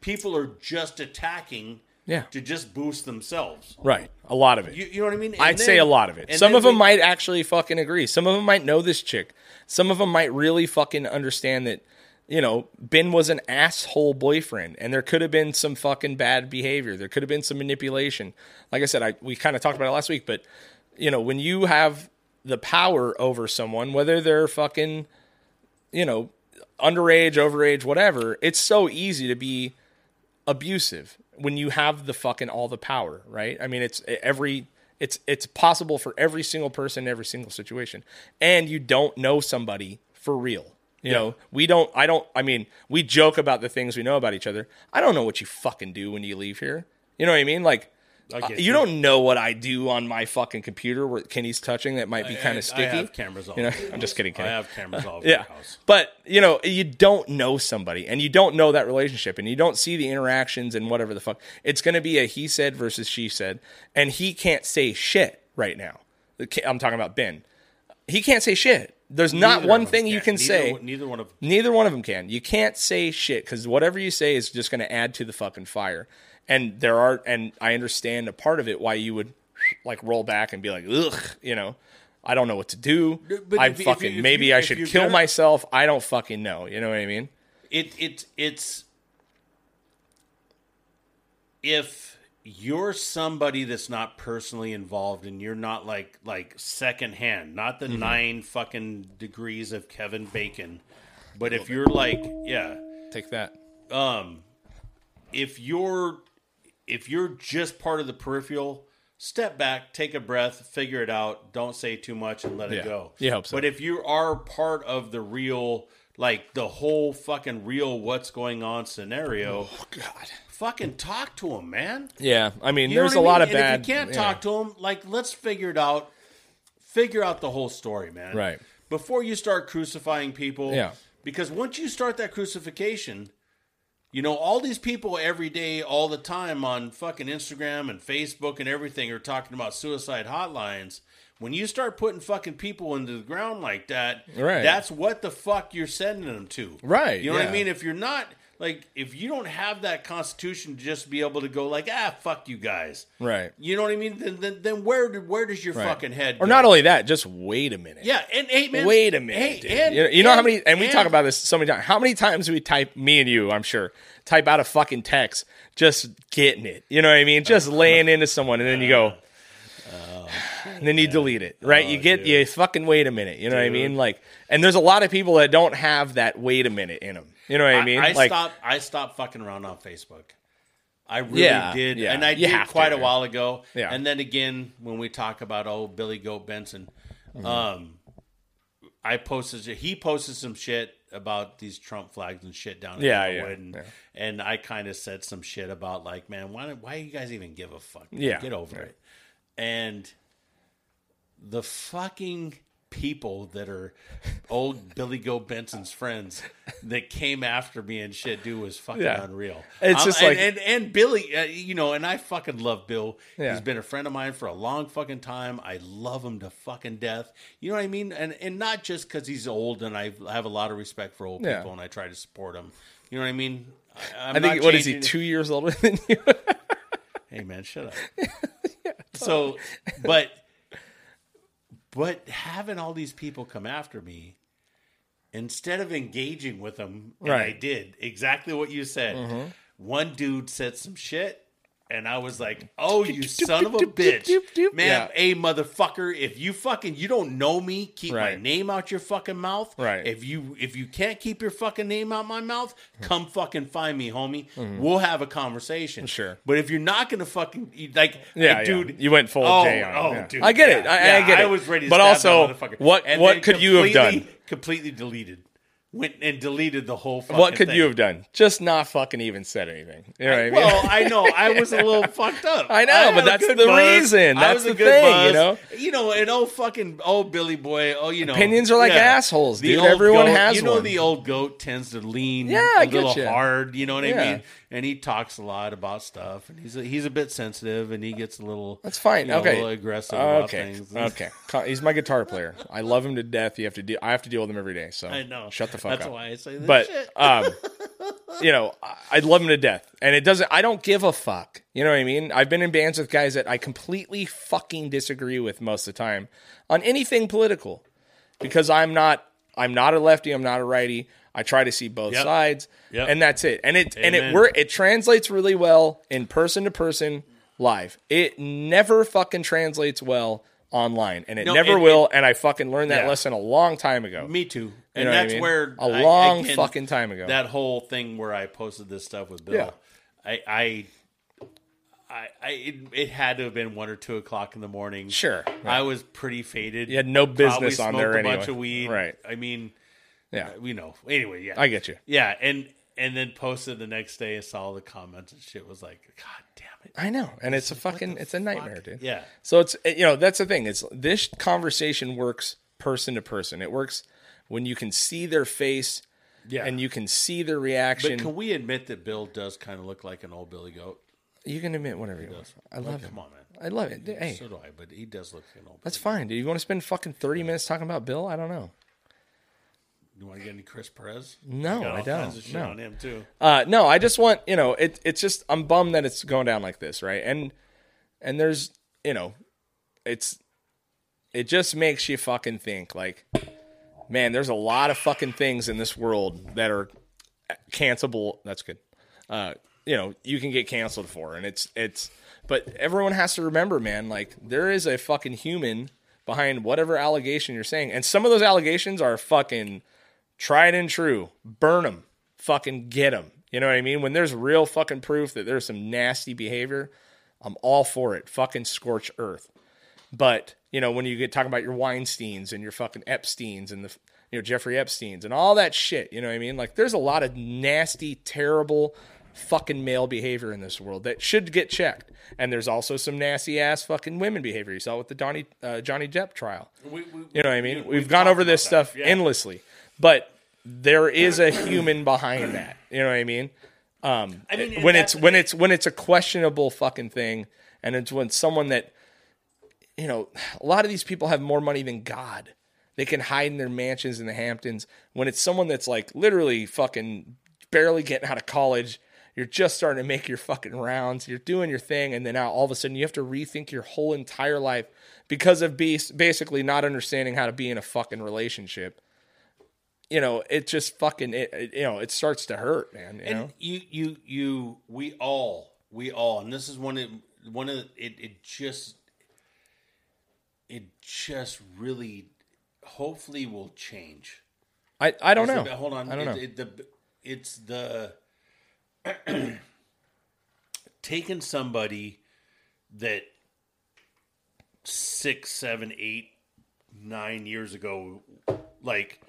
People are just attacking, Yeah. to just boost themselves. right, a lot of it. You, you know what I mean? And I'd say a lot of it. Some of them we- might actually fucking agree. Some of them might know this chick. Some of them might really fucking understand that, you know, Ben was an asshole boyfriend and there could have been some fucking bad behavior. There could have been some manipulation. Like I said, I we kind of talked about it last week, but you know, when you have the power over someone, whether they're fucking, you know, underage, overage, whatever, it's so easy to be abusive when you have the fucking all the power, right? I mean, it's every it's it's possible for every single person every single situation, and you don't know somebody for real. You know, we don't. I don't. I mean, we joke about the things we know about each other. I don't know what you fucking do when you leave here. You know what I mean? Like, I Uh, you don't know what I do on my fucking computer where Kenny's touching that might be kind of sticky. have cameras all. You know, I'm just kidding, I have cameras all over yeah the house. but you know you don't know somebody and you don't know that relationship and you don't see the interactions and whatever the fuck it's going to be a he said versus she said and he can't say shit right now i'm talking about ben he can't say shit there's not one thing you can Neither say Neither one of Neither one of them can. You can't say shit because whatever you say is just going to add to the fucking fire. And there are, and I understand a part of it why you would like roll back and be like, ugh, you know, I don't know what to do. But I if- if fucking you- if maybe you- I should kill gonna- myself. I don't fucking know. You know what I mean? it it it's if you're somebody that's not personally involved and you're not like like secondhand, not Mm-hmm. the nine fucking degrees of Kevin Bacon, but if you're like yeah, Take that. um, if you're if you're just part of the peripheral, step back, take a breath, figure it out. Don't say too much and let Yeah. it go. Hope so. But if you are part of the real, like the whole fucking real what's going on scenario, Oh, God. Fucking talk to him, man. Yeah. I mean, You there's a I lot of And bad. If you can't yeah. talk to him, like let's figure it out. Figure out the whole story, man. Right. Before you start crucifying people. Yeah. Because once you start that crucifixion, you know, all these people every day, all the time on fucking Instagram and Facebook and everything are talking about suicide hotlines. When you start putting fucking people into the ground like that, Right. that's what the fuck you're sending them to. Right, You know what. I mean? If you're not like if you don't have that constitution to just be able to go like, ah, fuck you guys. Right. You know what I mean? Then then, then where did where does your Right. fucking head Or go? not only that, just wait a minute. Yeah, and hey man, Wait a minute, Hey, and- you know, you know how many, and we talk about this so many times. How many times we type, me and you, I'm sure, type out a fucking text, just getting it. You know what I mean? Just laying into someone, and then you go, and then you delete it, right? you get, you fucking wait a minute. You know what I mean? Like, and there's a lot of people that don't have that wait a minute in them. You know what I mean? I, like, stopped. I stopped fucking around on Facebook. I really Yeah, did, yeah. and I You did have to, quite a while ago. Yeah. And then again, when we talk about oh Billy Goat Benson, Mm-hmm. um, I posted. He posted some shit about these Trump flags and shit down in Yeah, yeah, and, yeah. and I kind of said some shit about like, man, why why you guys even give a fuck? Yeah, get over yeah. it. And the fucking people that are old [laughs] Billy Go Benson's friends that came after me and shit, dude, was fucking Yeah. unreal. It's Um, just and, like- and, and Billy, uh, you know, and I fucking love Bill. Yeah. He's been a friend of mine for a long fucking time. I love him to fucking death. You know what I mean? And and not just because he's old, and I have a lot of respect for old Yeah. people, and I try to support him. You know what I mean? I, I'm I think, what is he, two years older [laughs] than you? Hey man, shut up. [laughs] So, but but having all these people come after me instead of engaging with them, and I Mm-hmm. did exactly what you said. One dude said some shit. And I was like, "Oh, you [laughs] son of a bitch, man! Yeah. Hey, motherfucker! If you fucking you don't know me, keep my name out your fucking mouth. Right. If you if you can't keep your fucking name out my mouth, come fucking find me, homie. We'll have a conversation. Mm-hmm. Sure. But if you're not gonna fucking like, Yeah, hey, dude, dude, you went full oh, J on. Oh, yeah. dude, I get it. I, yeah, I get it. I was ready, to but also, what what could you have done? Completely deleted. Went and deleted the whole. Fucking What could thing. you have done? Just not fucking even said anything. You know what I mean? Well, I know [laughs] I was a little fucked up. I know, had but that's the buzz. reason. I That's the good thing, buzz. you know? You know, and oh fucking oh Billy boy, oh you know, Opinions are like assholes, dude. Everyone goat- has You know, one. the old goat tends to lean Yeah, a I little you. hard. You know what I mean? And he talks a lot about stuff, and he's a, he's a bit sensitive, and he gets a little That's fine. you know, okay. aggressive about okay. things. [laughs] Okay. He's my guitar player. I love him to death. You have to deal. I have to deal with him every day. So I know. Shut the fuck That's up. That's why I say this but shit. um, [laughs] you know, I- I love him to death, and it doesn't. I don't give a fuck. You know what I mean? I've been in bands with guys that I completely fucking disagree with most of the time on anything political, because I'm not. I'm not a lefty. I'm not a righty. I try to see both Yep. sides, Yep. and that's it. And it and it Amen. wor- it translates really well in person to person live. It never fucking translates well online, and it No, never and- will. And I fucking learned that Yeah. lesson a long time ago. Me too. You And what I that's mean? where a I- long again, fucking time ago. that whole thing where I posted this stuff with Bill. Yeah. I, I, I, I it, it had to have been one or two o'clock in the morning. Sure. I was pretty faded. You had no Probably business on there a bunch anyway. of weed. Right. I mean, yeah, uh, we know. Anyway, yeah, I get you. yeah, and and then posted the next day and saw all the comments and shit. Was like, God damn it. I know, and it's a fucking, it's a nightmare, Fuck. dude. Yeah. So it's eh, you know that's the thing. It's this conversation works person to person. It works when you can see their face Yeah. and you can see their but reaction. can we admit that Bill does kind of look like an old Billy Goat? you can admit whatever you want. I love Like, it. Come on, man. I love it. Hey, So do I, but he does look like an old. that's Billy fine. Do you want to spend fucking thirty minutes talking about Bill? I don't know. Goat. You want to get any Chris Perez? No, Got I don't. shit No. on him too. Uh, no, I just want you know it. It's just I'm bummed that it's going down like this, right? And and there's you know, it's it just makes you fucking think like, man, there's a lot of fucking things in this world that are cancelable. That's good. Uh, you know, you can get canceled for, and it's it's. But everyone has to remember, man, like there is a fucking human behind whatever allegation you're saying, and some of those allegations are fucking tried and true. Burn them. Fucking get them. You know what I mean? When there's real fucking proof that there's some nasty behavior, I'm all for it. Fucking scorch earth. But, you know, when you get talking about your Weinsteins and your fucking Epsteins and the, you know, Jeffrey Epsteins and all that shit, you know what I mean? Like, there's a lot of nasty, terrible fucking male behavior in this world that should get checked. And there's also some nasty ass fucking women behavior. You saw it with the Donnie, uh, Johnny Depp trial. We, we, You know what I mean? we- We've, gone over this stuff Yeah. endlessly, but there is a human behind that. You know what I mean? Um, I mean, when it's when it's when it's a questionable fucking thing, and it's when someone that, you know, a lot of these people have more money than God. They can hide in their mansions in the Hamptons. When it's someone that's like literally fucking barely getting out of college, you're just starting to make your fucking rounds, you're doing your thing, and then now all of a sudden you have to rethink your whole entire life because of be- basically not understanding how to be in a fucking relationship. You know, it just fucking it, it- you know, it starts to hurt, man. You And know? you, you, you, we all, we all, and this is one of one of it. It just, it just really, hopefully, will change. I, I don't know. The- hold on. I don't it, know. It, the, it's the [clears throat] taking somebody that six, seven, eight, nine years ago, like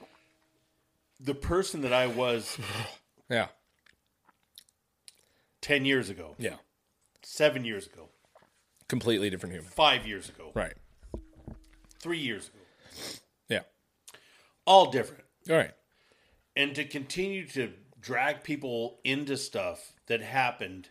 the person that I was [sighs] yeah. ten years ago, Yeah. seven years ago, Completely different human. five years ago, Right. three years ago, Yeah. all different. All right. and to continue to drag people into stuff that happened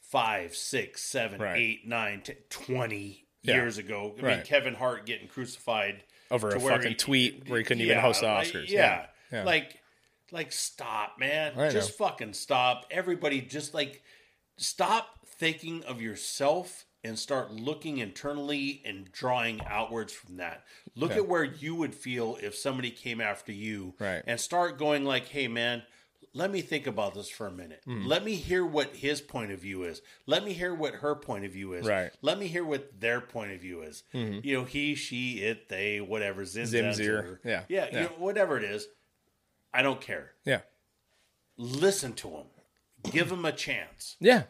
five, six, seven, Right. eight, nine, ten, 20 Yeah. years ago. I mean, Right. Kevin Hart getting crucified Over a fucking tweet where he couldn't even host the Oscars. Yeah. Yeah. Yeah. Like, like stop, man. I Just know. fucking stop. Everybody just like stop thinking of yourself and start looking internally and drawing outwards from that. Look Yeah. at where you would feel if somebody came after you Right. and start going like, "Hey man, let me think about this for a minute. Hmm. Let me hear what his point of view is. Let me hear what her point of view is. Right. Let me hear what their point of view is. Mm-hmm. You know, he, she, it, they, whatever, Zim, zer. Yeah. yeah, Yeah. You know, whatever it is. I don't care. Yeah. Listen to him. Give him a chance. Yeah.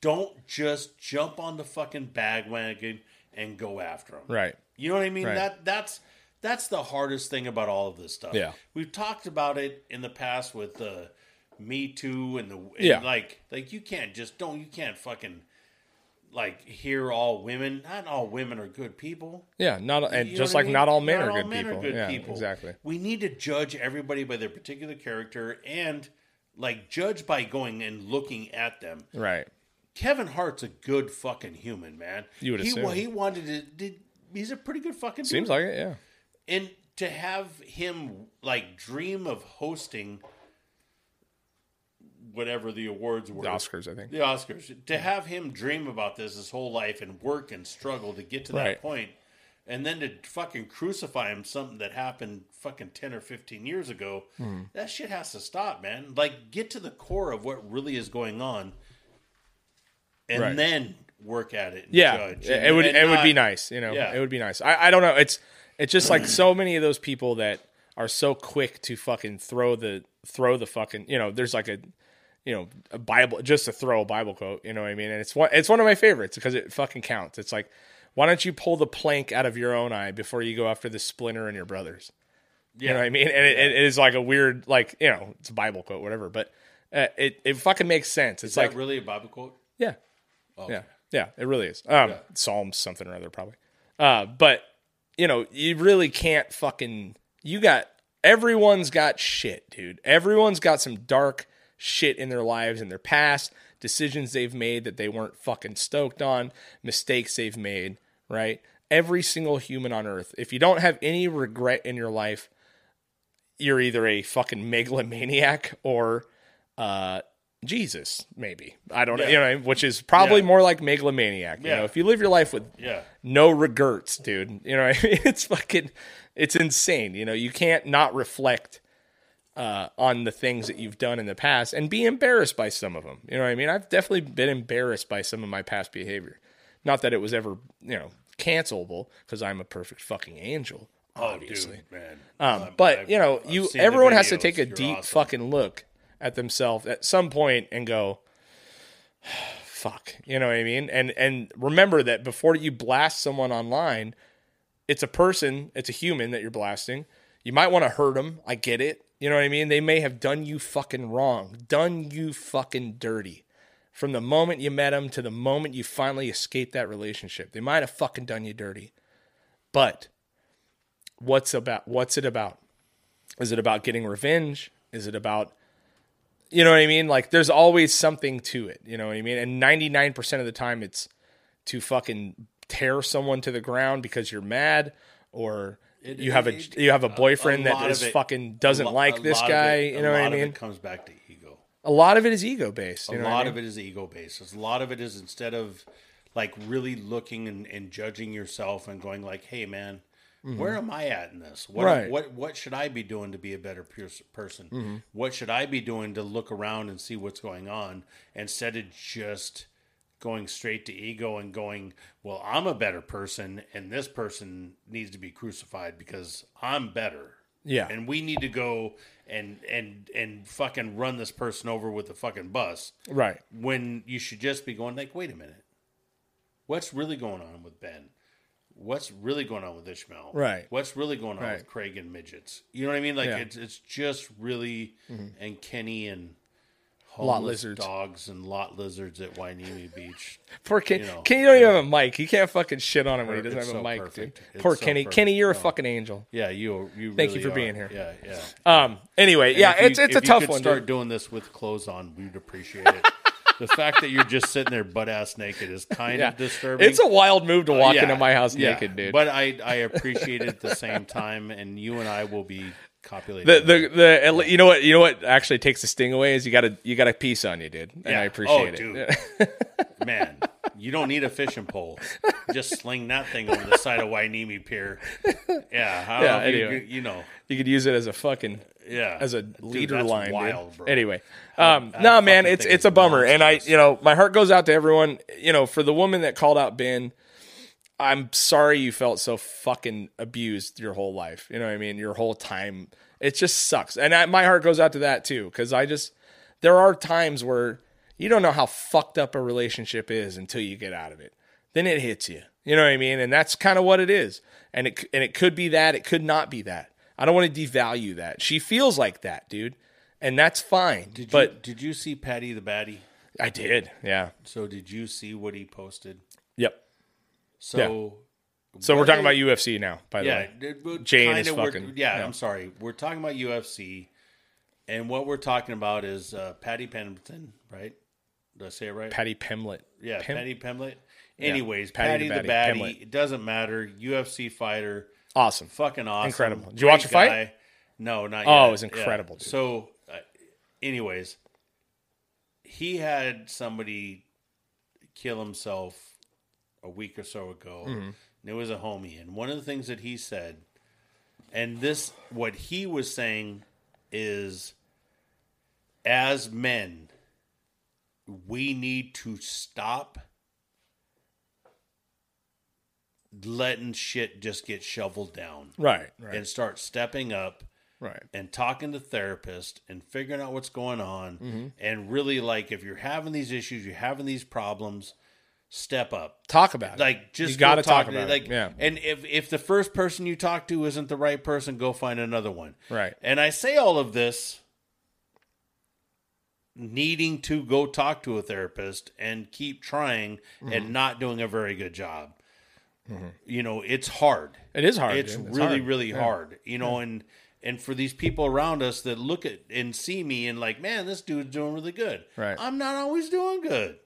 Don't just jump on the fucking bandwagon and go after him. Right. You know what I mean? Right. That that's that's the hardest thing about all of this stuff. Yeah. we've talked about it in the past with the Me Too and the and Yeah. like like you can't just don't you can't fucking like hear all women. Not all women are good people. Yeah. Not and You just what I like mean? not all men Not are all good men people. good yeah. people. Exactly. We need to judge everybody by their particular character and like judge by going and looking at them. Right. Kevin Hart's a good fucking human, man. You would he, assume. He wanted to. Did, he's a pretty good fucking. Seems dude. like it. Yeah. and to have him like dream of hosting whatever the awards were The Oscars, I think. the oscars to have him dream about this his whole life and work and struggle to get to that Right. point and then to fucking crucify him something that happened fucking 10 or 15 years ago Hmm. that shit has to stop man like get to the core of what really is going on and Right. then work at it and Yeah. judge It, and- would and it would be nice. You know. Yeah. It would be nice. I, I don't know. It's it's just like so many of those people that are so quick to fucking throw the throw the fucking you know. There's like a you know a Bible just to throw a Bible quote. You know what I mean? And it's one it's one of my favorites because it fucking counts. It's like why don't you pull the plank out of your own eye before you go after the splinter in your brother's? yeah. You know what I mean? And it, it is like a weird, like you know, it's a Bible quote, whatever. But Uh, it it fucking makes sense. It's Is like really a Bible quote? yeah, Okay. yeah, yeah. It really is. Um, Yeah. Psalms something or other probably. Uh, but you know, you really can't fucking. You got everyone's got shit, dude. Everyone's got some dark shit in their lives in their past, decisions they've made that they weren't fucking stoked on, mistakes they've made. Right. Every single human on earth. If you don't have any regret in your life, you're either a fucking megalomaniac or uh Jesus, maybe. I don't know, you know, which is probably Yeah. more like megalomaniac. You know, if you live your life with Yeah. no regrets, dude, you know, what I mean? it's fucking, it's insane. You know, you can't not reflect uh, on the things that you've done in the past and be embarrassed by some of them. You know what I mean? I've definitely been embarrassed by some of my past behavior. Not that it was ever, you know, cancelable because I'm a perfect fucking angel, obviously. Oh, dude, man. Um, but I've- you know, I've you everyone has to take a You're deep awesome. fucking look at themselves at some point and go, [sighs] "Fuck," you know what I mean? And and remember that before you blast someone online, it's a person, it's a human that you're blasting. You might want to hurt them. I get it. You know what I mean? They may have done you fucking wrong, done you fucking dirty. From the moment you met them to the moment you finally escaped that relationship, they might have fucking done you dirty. But what's about what's it about? Is it about getting revenge? Is it about you know what I mean? Like there's always something to it, you know what I mean? And 99% of the time it's to fucking tear someone to the ground because you're mad or It- you have a it- you have a boyfriend lot that of it- fucking doesn't lo- like this guy, you know what I lot of mean? it comes back to ego. A lot of it is ego based, you a know what I lot mean? of it is ego based. A lot of it is instead of like really looking and, and judging yourself and going like, "Hey, man, where am I at in this? What Mm-hmm. Right. what what should I be doing to be a better person? Mm-hmm. What should I be doing to look around and see what's going on instead of just going straight to ego and going, "Well, I'm a better person, and this person needs to be crucified because I'm better." Yeah. and we need to go and and and fucking run this person over with the fucking bus Right. when you should just be going like, wait a minute, what's really going on with Ben? What's really going on with Ishmael? Right. What's really going on Right. with Craig and midgets? You know what I mean? Like Yeah. Mm-hmm. it's it's just really and Kenny and Lot lizards. dogs and lot lizards at Hueneme Beach. [laughs] Poor Kenny. you know, Kenny don't even have a mic. He can't fucking shit on him when he doesn't have a mic, perfect. dude. It's Poor so Kenny. perfect. Kenny, you're a fucking angel. Yeah, you you. Thank you for are. being here. Yeah, yeah. Um. Anyway, yeah, you- it's it's a tough could one. Start dude. doing this with clothes on, we'd appreciate it. [laughs] the fact that you're just sitting there butt ass naked is [laughs] kind Yeah. of disturbing. It's a wild move to walk Yeah, into my house yeah. naked, dude. But I I appreciate it at the same time, and you and I will be the the the at le- you know what you know what actually takes the sting away is you got a you got a piece on you, dude, and Yeah. I appreciate Oh, it. [laughs] man, you don't need a fishing pole. Just sling that thing over the side of Hueneme Pier. Yeah, how Yeah, you, anyway. you know, you could use it as a fucking yeah, as a Dude, leader that's line. dude. Wild. Anyway, um, no, man, it's it's a bummer, and I, you know, my heart goes out to everyone. You know, for the woman that called out Ben, I'm sorry you felt so fucking abused your whole life. You know what I mean? Your whole time, it just sucks, and I, my heart goes out to that too, because I just there are times where you don't know how fucked up a relationship is until you get out of it. Then it hits you. You know what I mean? And that's kind of what it is. And it and it could be that. It could not be that. I don't want to devalue that. She feels like that, dude, and that's fine. Did but you, did you see Paddy the Baddy? I did. Yeah. So did you see what he posted? So So we're talking about UFC now. By the yeah, way. Jane is fucking- yeah, yeah. I'm sorry. We're talking about UFC, and what we're talking about is uh, Patty Pemberton, right? Did I say it right? Paddy Pimblett. yeah, Pim- Patty Pemlet. Anyways, Patty Patty, the the Baddie, Baddie. Pimblett. It doesn't matter. UFC fighter, Awesome. fucking awesome, Incredible. Did you watch Great the fight? guy. No, not Oh, yet. it was incredible, dude. So, uh, anyways, he had somebody kill himself a week or so ago, Mm-hmm. and it was a homie. And one of the things that he said, and this, what he was saying is, as men, we need to stop letting shit just get shoveled down Right. Right. and start stepping up right. and talking to therapists and figuring out what's going on Mm-hmm. and really like if you're having these issues you're having these problems step up Talk about it. like just got to talk to- about like it. Yeah. and if if the first person you talk to isn't the right person go find another one Right. and i say all of this needing to go talk to a therapist and keep trying Mm-hmm. and not doing a very good job. You know, it's hard. It is hard. It's dude. really, hard. really Yeah. hard. You know, and and for these people around us that look at and see me and like, man, this dude's doing really good. Right. I'm not always doing good.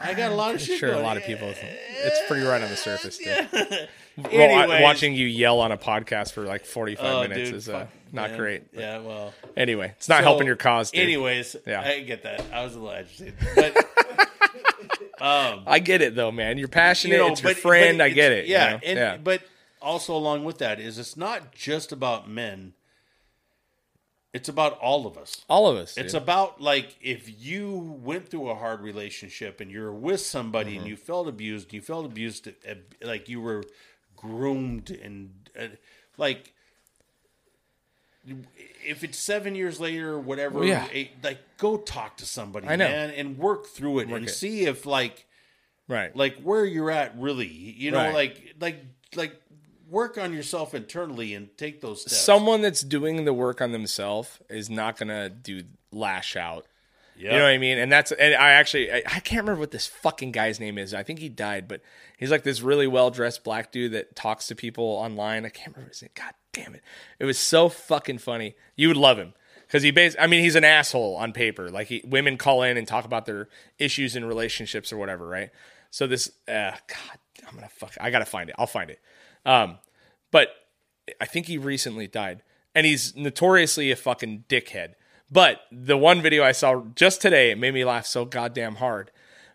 I got a lot of shit. Sure, a lot of people. It's pretty right on the surface. [laughs] [laughs] Anyways. watching you yell on a podcast for like forty-five Oh, minutes dude, is uh, not man. great. Yeah, well, Anyway, it's not So, helping your cause. Dude. Anyways, Yeah. I get that. I was a little agitated, but [laughs] I get it though, man. You're passionate. you know, it's your but- friend. but I get it. Yeah, you know? and yeah. but also along with that is it's not just about men. It's about all of us. all of us. It's dude. about like if you went through a hard relationship and you're with somebody Mm-hmm. and you felt abused, you felt abused, like you were groomed and uh, like if it's seven years later or whatever, Well, yeah. eh, like go talk to somebody, I know. man, and work through it and it. see if like right. like where you're at really, you know, Right. like like like work on yourself internally and take those steps. Someone that's doing the work on themselves is not gonna do lash out. yeah. You know what I mean? And that's and I actually I, I can't remember what this fucking guy's name is. I think he died, but he's like this really well dressed black dude that talks to people online. I can't remember his name. God damn it! It was so fucking funny. You would love him because he bas I mean, he's an asshole on paper. Like he, women call in and talk about their issues in relationships or whatever, right? So this, uh, God, I'm gonna fuck. I gotta find it. I'll find it. Um, but I think he recently died, and he's notoriously a fucking dickhead. But the one video I saw just today, it made me laugh so goddamn hard.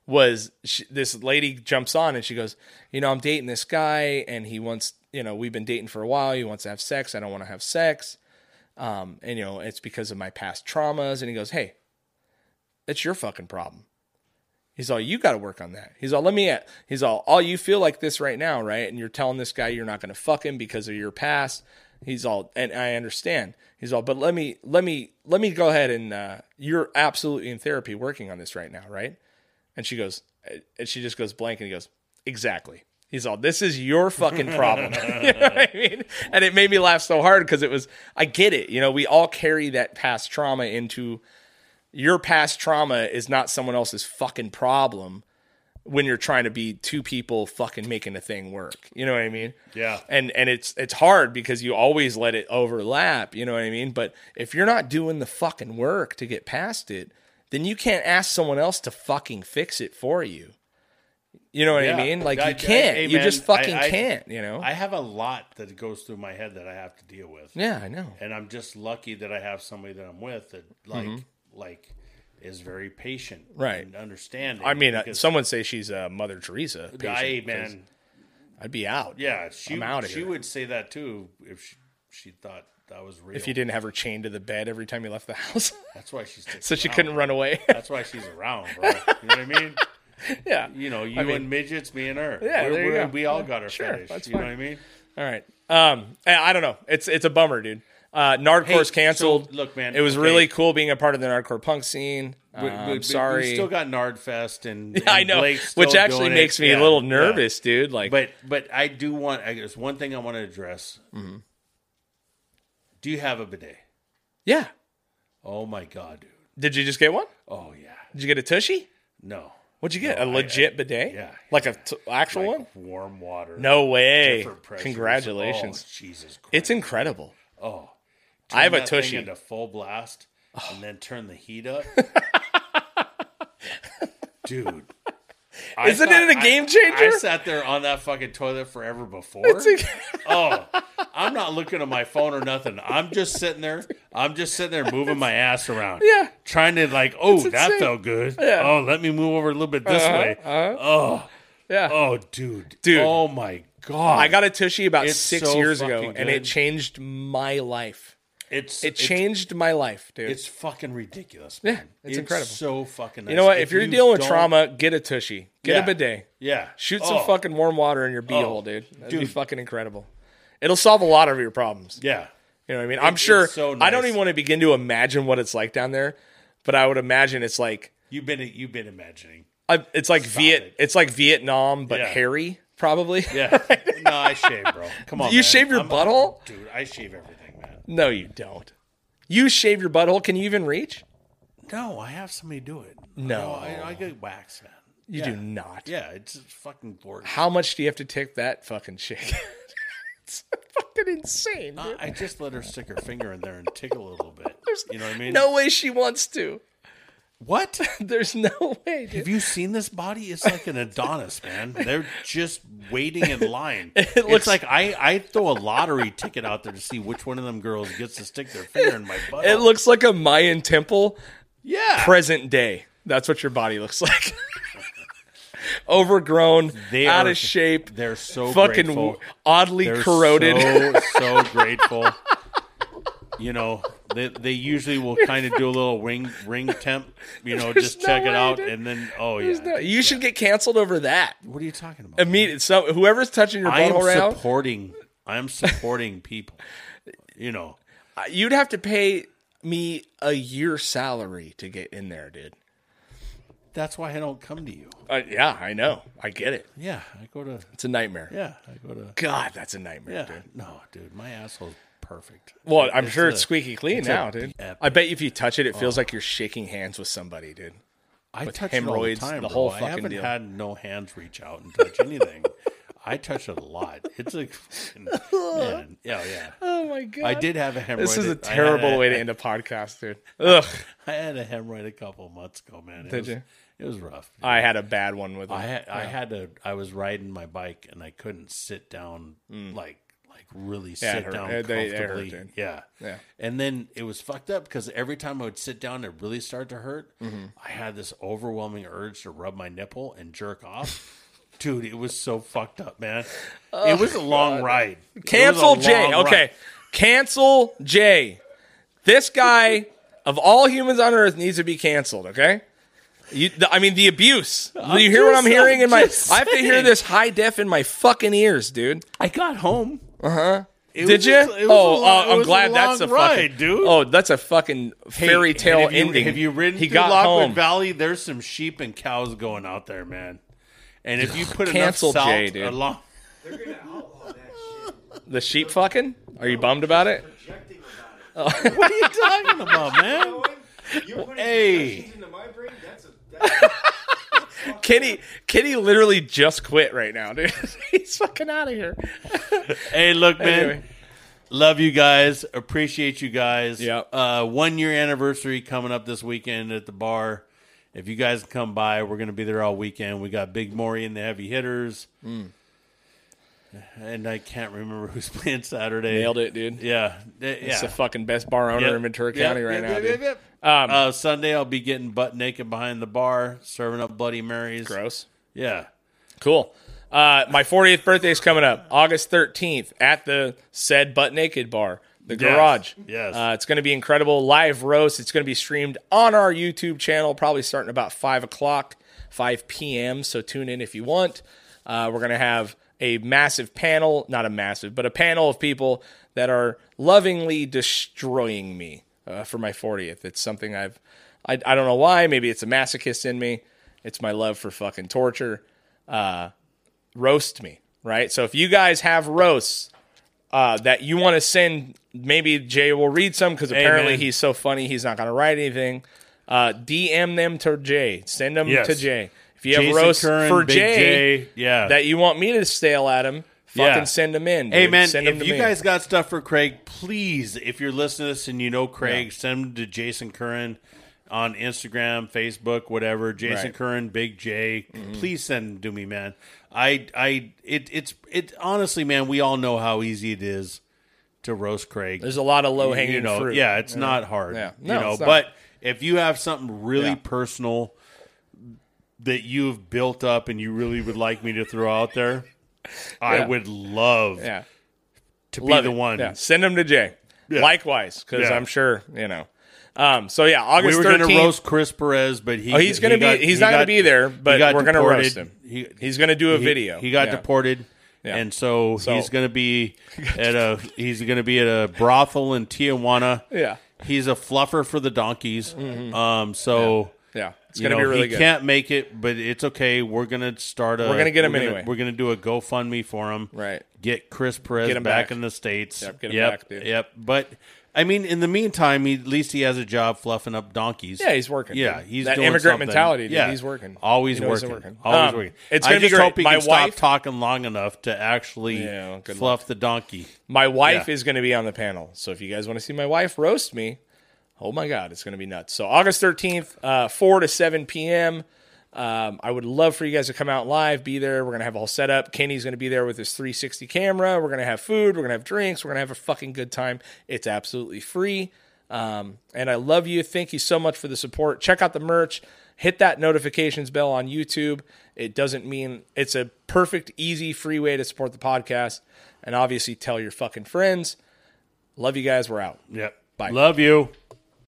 Was she, this lady jumps on and she goes, you know, I'm dating this guy, and he wants, you know, we've been dating for a while. He wants to have sex. I don't want to have sex, um, and you know, it's because of my past traumas. And he goes, hey, it's your fucking problem. He's all, you got to work on that. He's all, let me at. He's all, all you feel like this right now, right? And you're telling this guy you're not going to fuck him because of your past. He's all, and I understand. He's all, but let me, let me, let me go ahead and uh, you're absolutely in therapy working on this right now, right? And she goes, and she just goes blank and he goes, exactly. He's all, this is your fucking problem. [laughs] you know what I mean? And it made me laugh so hard because it was, I get it. You know, we all carry that past trauma into, your past trauma is not someone else's fucking problem when you're trying to be two people fucking making a thing work. You know what I mean? Yeah. And and it's it's hard because you always let it overlap, you know what I mean? But if you're not doing the fucking work to get past it, then you can't ask someone else to fucking fix it for you. You know what Yeah. I mean? Like I- you can't. I- hey, you man, just fucking I- I- can't, you know? I have a lot that goes through my head that I have to deal with. yeah, I know. and I'm just lucky that I have somebody that I'm with that like mm-hmm. Like is very patient. Right. and understanding. I mean, uh, someone say she's a Mother Teresa. I man, I'd be out. yeah, she I'm outta she here. would say that too if she, she thought that was real. If you didn't have her chained to the bed every time you left the house, [laughs] that's why she's [laughs] so she couldn't run away. [laughs] That's why she's around, bro. You know what I mean? yeah. You know, you I mean- and midgets, me and her. Yeah, We're- there you we're- go. we all got our Sure, fetish. you know what I mean? All right. Um, I don't know. It's it's a bummer, dude. Uh, Hey, so, canceled. look, man, it was okay. really cool being a part of the Nardcore punk scene. We- we- I'm sorry. We still got Nardfest, and, [laughs] and I know, which actually makes it. me Yeah, a little yeah. nervous, dude. Like, But but I do want. I guess one thing I want to address. Mm-hmm. Do you have a bidet? yeah. Oh my god, dude. Did you just get one? Oh yeah. Did you get a tushy? No. What'd you get? No, a I- legit I- bidet? yeah, Like a t- actual Like one? warm water. No way. Congratulations. Oh, Jesus Christ. it's incredible. oh. I have a tushy. into full blast, and then turn the heat up. [laughs] Dude. I Isn't thought- it a game I- changer? I, sat there on that fucking toilet forever before. It's [laughs] oh, I'm not looking at my phone or nothing. I'm just sitting there. I'm just sitting there moving my ass around. Yeah. Trying to like, oh, that insane. felt good. Yeah. Oh, let me move over a little bit this Uh-huh, way. uh-huh. Oh, yeah. oh, dude, Dude. Oh my god. I got a tushy about It's six so years ago, fucking and it changed my life. It's It it's- changed my life, dude. It's fucking ridiculous. Yeah, Man. it's incredible. So fucking. Nice. you know what? If, you're you dealing with trauma, get a tushy. Get Yeah. a bidet. yeah, Shoot some Oh, fucking warm water in your beehole, Oh, dude. That'd be dude. fucking incredible. It'll solve a lot of your problems. Yeah, You know what I mean? I'm sure. so nice. I don't even want to begin to imagine what it's like down there, but I would imagine it's like you've been you've been imagining. I- it's like Viet. it. It's like Vietnam, but Yeah. hairy, probably. Yeah, [laughs] no, I shave, bro. Come on, You man. shave your I'm- butthole? dude. I shave everything, man. No, you don't. You shave your butthole. Can you even reach? No, I have somebody do it. No. I, I get wax, man. You Yeah. do not. Yeah, it's fucking gorgeous. How much do you have to take that fucking chick? [laughs] it's fucking insane. dude. I just let her stick her finger in there and tickle a little bit. You know what I mean? no way she wants to. What? [laughs] There's no way, dude. Have you seen this body? It's like an Adonis, man. They're just waiting in line. [laughs] It it's looks- like I I throw a lottery ticket out there to see which one of them girls gets to stick their finger in my [laughs] butt. It looks like a Mayan temple yeah. present day. That's what your body looks like. Overgrown, They out are- of shape, They're so fucking oddly They're corroded. So so grateful. You know, they they usually will kind of do a little ring ring temp. You know, [laughs] There's just check it way, out, dude. and then oh yeah. No- you should get canceled over that. what are you talking about? Immediate. So whoever's touching your I am butthole right now, supporting. I am supporting people. You know, [laughs] you'd have to pay me a year salary to get in there, dude. that's why I don't come to you. Uh, yeah, I know. I get it. Yeah, I go to. It's a nightmare. Yeah, I go to. God, that's a nightmare, Yeah, dude. no, dude, my asshole's perfect. Well, I'm It's sure a- it's squeaky clean it's now, dude. epic- I bet if you touch it, it feels oh. like you're shaking hands with somebody, dude. I with touch it all the hemorrhoids, time. the bro. whole I fucking haven't deal. had no hands reach out and touch anything. [laughs] I touch it a lot. It's a fucking- man. [laughs] Yeah, yeah. Oh my god. I did have a hemorrhoid. This is a terrible a- way to end a podcast, dude. [laughs] Ugh. I had a hemorrhoid a couple months ago, man. It Did was, you? It was rough. I had a bad one with it. I had I had to I was riding my bike and I couldn't sit down mm. like like really. Yeah, it sit hurt. down It- they- it hurt, comfortably. yeah. Yeah. And then it was fucked up because every time I would sit down it really started to hurt. Mm-hmm. I had this overwhelming urge to rub my nipple and jerk off. [laughs] Dude, it was so fucked up, man. it was a long ride. It was Cancel Jay. Okay. ride. Cancel Jay. This guy of all humans on earth needs to be canceled, okay? You, the, I mean, the abuse. Do you hear what I'm hearing in I'm my? just I have to hear this high def in my fucking ears, dude. I got home. Uh huh. Uh-huh. Did you? Oh, uh, I'm glad that's a ride, fucking dude. Oh, that's a fucking Hey, fairy tale have you, ending. Have you ridden He through got Lockwood home. Valley? There's some sheep and cows going out there, man. And if you put Cancel enough salt Jay, dude. along, They're gonna outlaw that shit. The sheep fucking? Are you bummed about it? Projecting about [laughs] what are you talking about, man? Going, you putting Hey. projections into my brain? That's a that's Kenny, Kenny literally just quit right now, dude. [laughs] He's fucking out of here. [laughs] Hey, look, man. Anyway. Love you guys. Appreciate you guys. Yep. Uh, one year anniversary coming up this weekend at the bar. If you guys come by, we're going to be there all weekend. We got Big Maury and the Heavy Hitters. Hmm. And I can't remember who's [laughs] playing Saturday. Nailed it, dude. Yeah. Th- It's yeah. the fucking best bar owner Yep. in Ventura Yep, County right yep, now, yep, dude. Um, Uh, Sunday, I'll be getting butt naked behind the bar, serving up Bloody Marys. gross. Yeah. Cool. Uh, my 40th birthday is coming up, August 13th, at the said Butt Naked Bar, the Yes. Garage. Yes. Uh, it's going to be incredible. Live roast. It's going to be streamed on our YouTube channel, probably starting about 5 o'clock, 5 p.m. So tune in if you want. Uh, we're going to have a massive panel, not a massive, but a panel of people that are lovingly destroying me uh, for my 40th. It's something I've, I, I don't know why. Maybe it's a masochist in me. It's my love for fucking torture Uh, roast me, right? So if you guys have roasts uh, that you want to send, maybe Jay will read some because apparently he's so funny he's not going to write anything. Uh, DM them to Jay. Send them Yes. to Jay. If you have Jason roasts Curran, for Big Jay, J, yeah. that you want me to stale at him, fucking Yeah. send them in. Hey man, send if you guys got stuff for Craig, please, if you're listening to this and you know Craig, send them to Jason Curran on Instagram, Facebook, whatever. Jason Right. Mm-hmm. Curran, Big J. Please send them to me, man. I, I, it, it's, it. Honestly, man, we all know how easy it is to roast Craig. there's a lot of low hanging you know, fruit. yeah, it's not hard. Yeah. you No, know, but if you have something really Yeah. personal that you've built up and you really would like me to throw out there, I Yeah. would love yeah. to be Love the it. one. Yeah. Send them to Jay. Yeah. Likewise, because Yeah. I'm sure you know. Um, so yeah, August. We August were going to roast Chris Perez, but he Oh, he's gonna be. got- he's he not gonna be there, but got we're gonna roast him. He, he's gonna do a he- video. He got Yeah. deported, Yeah. and so, So- he's going to be [laughs] at a he's going to be at a brothel in Tijuana. Yeah. He's a fluffer for the donkeys. Um, so Yeah, it's you gonna know, be really he good. can't make it, but it's okay. We're gonna start a. We're gonna get him gonna- anyway. We're gonna do a GoFundMe for him. Right. Get Chris Perez Get him back, back. in the states. Yep, get him yep, back, dude. Yep. But I mean, in the meantime, he, at least he has a job fluffing up donkeys. Yeah, he's working. Yeah, dude. he's that doing immigrant something. mentality. Dude, Yeah, he's working. Always He working. working. Always Um, working. It's I gonna be just great. hope he My can wife- stop talking long enough to actually Yeah, fluff the donkey. My wife Yeah. is going to be on the panel. So if you guys want to see my wife roast me, oh my God, it's going to be nuts. So August 13th, uh, 4 to 7 p.m. Um, I would love for you guys to come out live, be there. We're going to have all set up. Kenny's going to be there with his 360 camera. We're going to have food. We're going to have drinks. We're going to have a fucking good time. It's absolutely free. Um, and I love you. Thank you so much for the support. Check out the merch. Hit that notifications bell on YouTube. It doesn't mean it's a perfect, easy, free way to support the podcast. And obviously, tell your fucking friends. Love you guys. We're out. Yep. Bye. Love you.